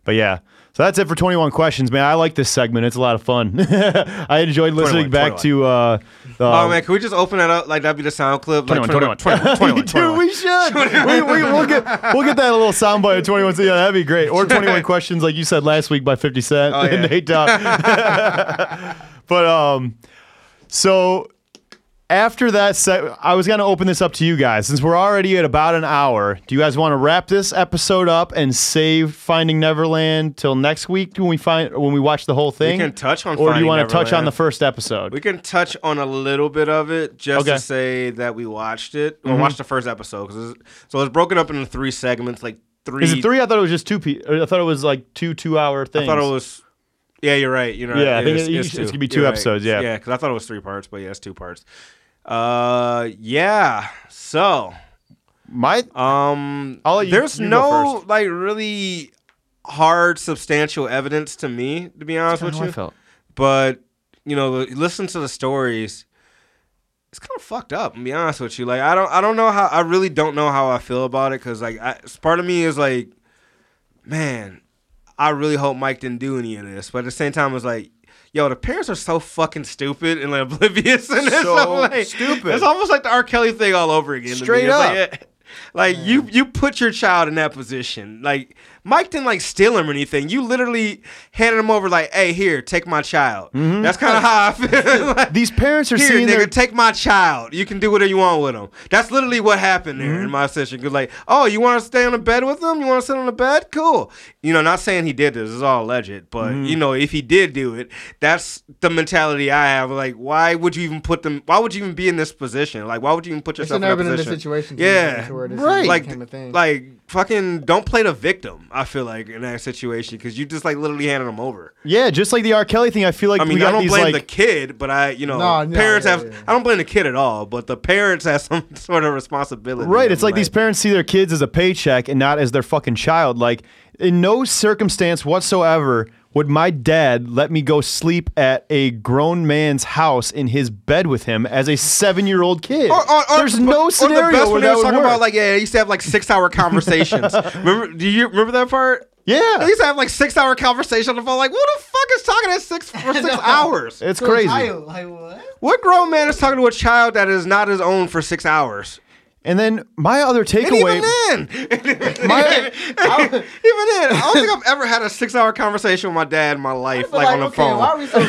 but yeah, so that's it for 21 questions, man. I like this segment. It's a lot of fun. I enjoyed listening 21, back to. Uh, oh man, can we just open that up? Like that'd be the sound clip. Like 21, 21, 21, Dude, 21. we should. we, we, we'll get we'll get that a little soundbite of 21. Yeah, that'd be great. Or 21 questions, like you said last week by 50 Cent Oh, yeah. and Nate Dogg. but um, so after that, se- I was going to open this up to you guys. Since we're already at about an hour, do you guys want to wrap this episode up and save Finding Neverland till next week when we find when we watch the whole thing? We can touch on or do you want to touch on the first episode? We can touch on a little bit of it just Okay. to say that we watched it or Mhm. watched the first episode. 'cause it's, so it's broken up into three segments, like three. Is it three? I thought it was just two. Pe- I thought it was like two two-hour things. I thought it was. Yeah, you're right. You're right. Yeah, I think it's, it- it's, it's gonna be two You're right. episodes, yeah. yeah, because I thought it was three parts, but yeah, it's two parts. Uh, yeah. So, My um, I'll you- there's you no like really hard substantial evidence to me, to be honest with how I you. felt. But you know, listen to the stories. It's kind of fucked up. To be honest with you, like I don't, I don't know how. I really don't know how I feel about it because like, I, part of me is like, man, I really hope Mike didn't do any of this. But at the same time, it's like, yo, the parents are so fucking stupid and like, oblivious and this. So like, stupid. It's almost like the R. Kelly thing all over again. Straight up. Like, eh, like you, you put your child in that position. Like Mike didn't like steal him or anything. You literally handed him over. Like, hey, here, take my child. That's kind of how I feel. Like, These parents are here, seeing nigga, their take my child. You can do whatever you want with him. That's literally what happened there Mm-hmm. in my session. Cause like, oh, you want to stay on the bed with him? You want to sit on the bed? Cool. You know, not saying he did this. It's all alleged, but Mm-hmm. you know, if he did do it, that's the mentality I have. Like, why would you even put them? Why would you even be in this position? Like, why would you even put It's yourself never in been that in this position? situation. Yeah, to where this right. Like, like, became a thing. like fucking don't play the victim. I feel like in that situation because you just like literally handed them over. yeah, just like the R. Kelly thing. I feel like I mean, I don't these blame like the kid, but I, you know, No, no, parents yeah, have. yeah. I don't blame the kid at all, but the parents have some sort of responsibility. Right. It's like, these parents see their kids as a paycheck and not as their fucking child. Like, in no circumstance whatsoever would my dad let me go sleep at a grown man's house in his bed with him as a seven year old kid. Or, or, or, There's or- no or scenario the best where when they that was would talking work. about like yeah, they used to have like six hour conversations. remember? Do you remember that part? yeah. They used to have like six hour conversation on the phone. Like, what the fuck is talking at six for six hours? It's To crazy. child, Like what? What grown man is talking to a child that is not his own for six hours? And then my other And takeaway. even then, My- even then, I don't think I've ever had a six hour conversation with my dad in my life, But like, on the okay, phone. Why are we so?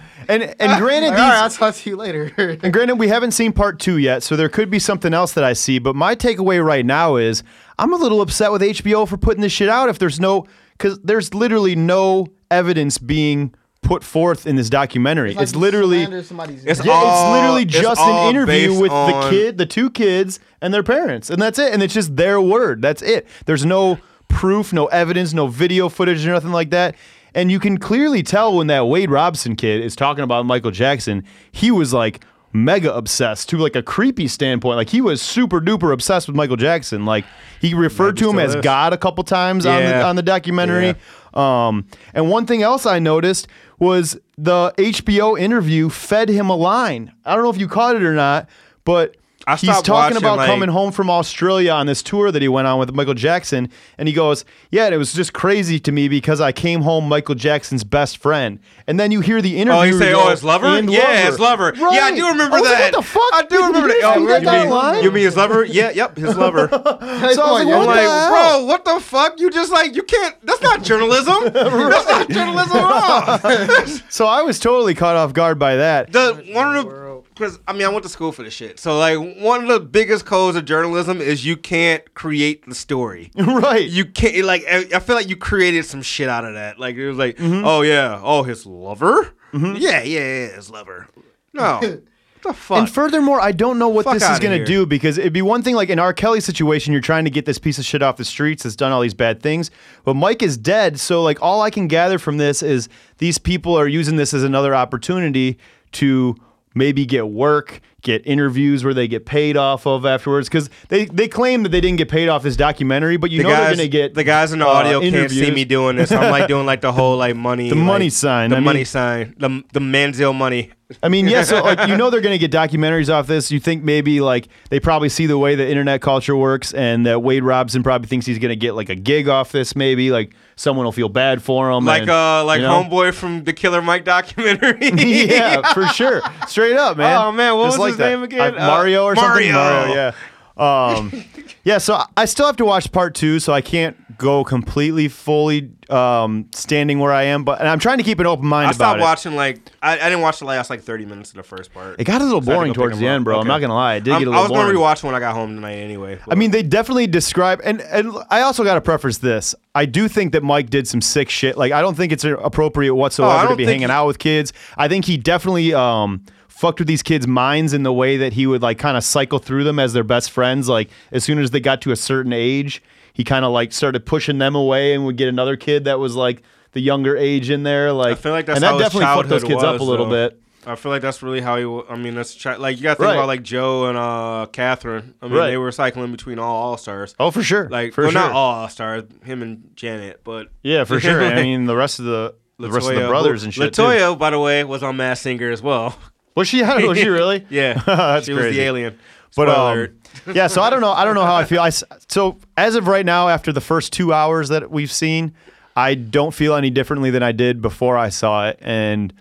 And and granted, Like, all right, I'll talk to you later. and granted, we haven't seen part two yet, so there could be something else that I see. But my takeaway right now is I'm a little upset with HBO for putting this shit out. If there's no, because there's literally no evidence being put forth in this documentary. It's, like you literally. It's. Yeah, all- it's literally just all an interview based with the kid, the two kids, and their parents, and that's it. And it's just their word. That's it. There's no proof, no evidence, no video footage, or nothing like that. And you can clearly tell when that Wade Robson kid is talking about Michael Jackson, he was like mega obsessed to like a creepy standpoint. Like he was super duper obsessed with Michael Jackson. Like he referred to him as is. God a couple times on the on the documentary. Um, and one thing else I noticed was the HBO interview fed him a line. I don't know if you caught it or not, but I he's talking watching, about like- coming home from Australia on this tour that he went on with Michael Jackson, and he goes, "Yeah, it was just crazy to me because I came home Michael Jackson's best friend." And then you hear the interview. Oh, you say, oh, his lover? "And Yeah, his lover. Yeah, I do remember I was like, that. what the fuck? I do remember that. you Oh, you, that mean, line? you mean his lover? Yeah, yep, his lover. So I was like, I'm what like, bro, what the fuck? You just like, you can't, that's not journalism. That's not journalism at all. So I was totally caught off guard by that. the, one of the? Because, I mean, I went to school for this shit. So, like, one of the biggest codes of journalism is you can't create the story. right. You can't, like, I feel like you created some shit out of that. Like, it was like, Mm-hmm. oh, yeah, oh, his lover? Yeah, yeah, yeah, his lover. No. the fuck? And furthermore, I don't know what Fuck this is going to do because it'd be one thing like in R. Kelly situation, you're trying to get this piece of shit off the streets that's done all these bad things. But Mike is dead. So, like, all I can gather from this is these people are using this as another opportunity to maybe get work, get interviews where they get paid off of afterwards. Because they, they claim that they didn't get paid off this documentary, but you the know guys, they're going to get the guys in the uh, audio can't see me doing this. I'm like doing like the whole like money, The like, money sign, the I money mean- sign, the the Manziel money. I mean, yeah, so like you know they're gonna get documentaries off this. You think maybe like they probably see the way the internet culture works, and that Wade Robson probably thinks he's gonna get like a gig off this. Maybe like someone will feel bad for him, Like and, uh like you know? homeboy from the Killer Mike documentary. yeah, for sure, straight up, man. Oh, man, what Just was his that. name again? Uh, Mario or Uh, something. Mario. yeah. Um, yeah, so I still have to watch part two, so I can't go completely, fully um, standing where I am. But and I'm trying to keep an open mind I stopped watching like I, I didn't watch the last like 30 minutes of the first part. It got a little I had to boring towards the end, bro. I'm not gonna lie. It did get a I little was boring. gonna rewatch when I got home tonight anyway. I mean, they definitely describe, and and I also got to preface this. I do think that Mike did some sick shit. Like, I don't think it's appropriate whatsoever to Oh, don't be hanging he- out with kids. I think he definitely um fucked with these kids' minds in the way that he would like kind of cycle through them as their best friends. Like, as soon as they got to a certain age, he kind of like started pushing them away and would get another kid that was like the younger age in there. Like, I feel like that's and that how definitely fucked those kids up a was, little though. bit. I feel like that's really how he. I mean, that's chi- like you got to think Right. about like Joe and uh Katherine. I mean, Right. they were cycling between all all stars. Oh, for sure. Like, for well, sure. not all all stars. Him and Janet, but Yeah, for sure. I mean, the rest of the the rest of the La Toya- brothers and shit. too. By the way, was on Masked Singer as well. Was she? Was she really? Yeah, That's she was the alien. But um, yeah, so I don't know. I don't know how I feel. I so as of right now, after the first two hours that we've seen, I don't feel any differently than I did before I saw it, and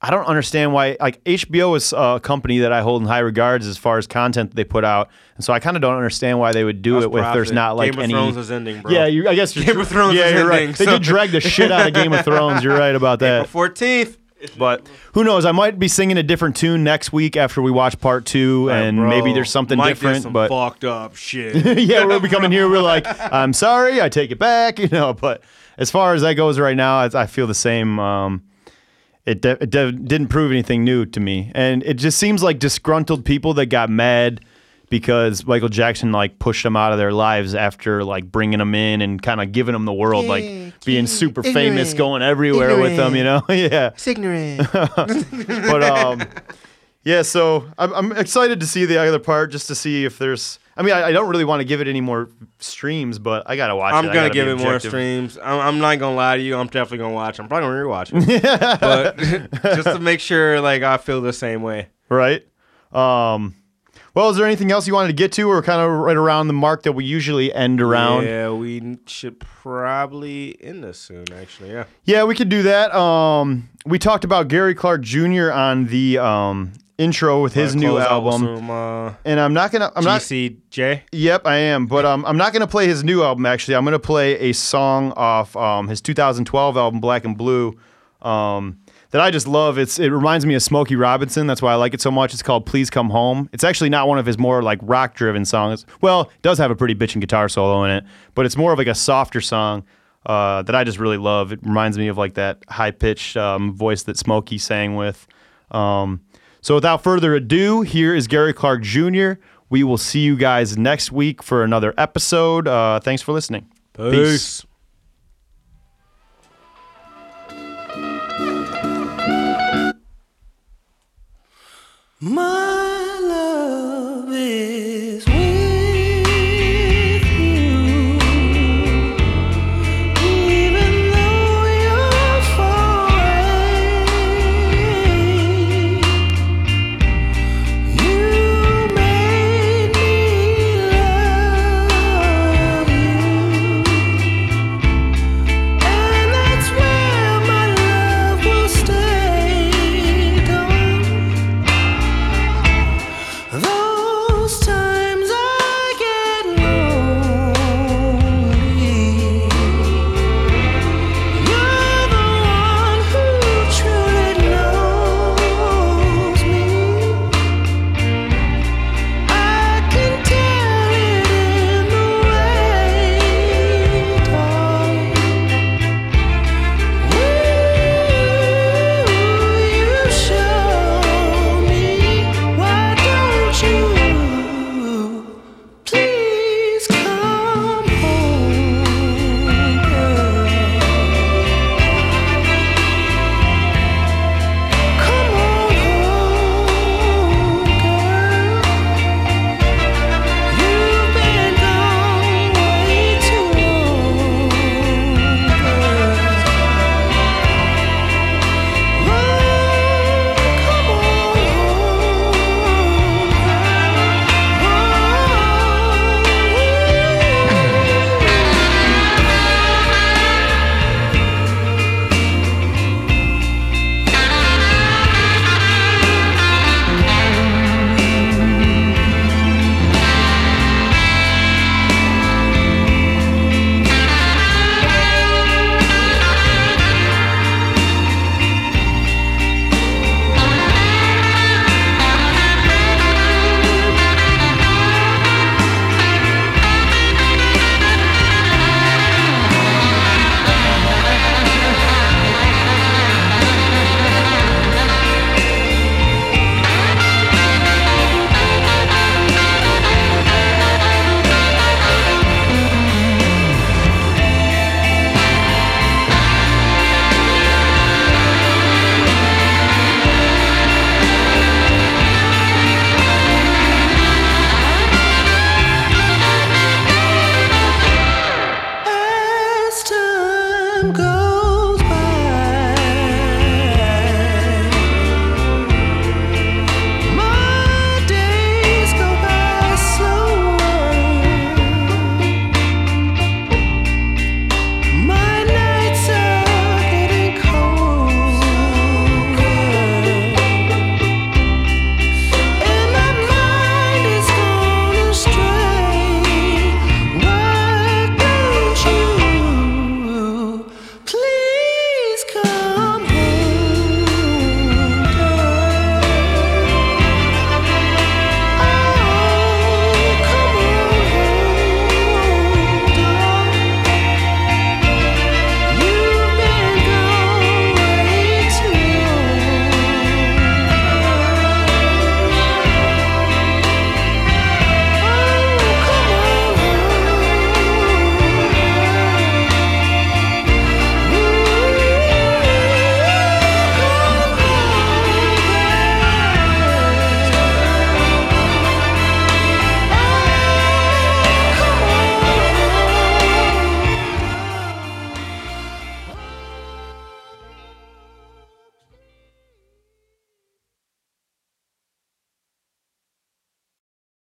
I don't understand why. Like HBO is a company that I hold in high regards as far as content that they put out, and so I kind of don't understand why they would do That's it if there's not like any. Game of any. Thrones is ending, bro. yeah, you, I guess you're Game of Thrones Yeah, is you're right. ending, They so- did drag the shit out of Game of Thrones. You're right about that. April 14th. But who knows? I might be singing a different tune next week after we watch part two, and Bro, maybe there's something Mike did different. some but fucked up shit. yeah, we'll be coming here. We're like, I'm sorry, I take it back, you know. But as far as that goes right now, I, I feel the same. Um, it de- it de- didn't prove anything new to me, and it just seems like disgruntled people that got mad because Michael Jackson like pushed them out of their lives after like bringing them in and kind of giving them the world, like being super famous, going everywhere with them, you know. yeah, It's ignorant. but um, yeah. So I'm, I'm excited to see the other part, just to see if there's. I mean, I, I don't really want to give it any more streams, but I gotta watch I'm it. I gonna give it more streams. I'm, I'm not gonna lie to you. I'm definitely gonna watch. I'm probably gonna rewatch it, but just to make sure, like I feel the same way. right? Um, well, is there anything else you wanted to get to, or kind of right around the mark that we usually end around? Yeah, we should probably end this soon. Actually, yeah. Yeah, we could do that. Um, we talked about Gary Clark Jr. on the um intro with his new album, Some, uh, and I'm not gonna. I'm not. GCJ. Yep, I am. But um, I'm not going to play his new album, actually. I'm going to play a song off um, his 2012 album, Blak and Blu, um, that I just love. It's It reminds me of Smokey Robinson. That's why I like it so much. It's called Please Come Home. It's actually not one of his more like rock driven songs. Well, it does have a pretty bitchin' guitar solo in it, but it's more of like a softer song. Uh, that I just really love. It reminds me of like that high pitched um, voice that Smokey sang with. Um, so without further ado, here is Gary Clark Jr. We will see you guys next week for another episode. Uh, thanks for listening. Peace. My love is.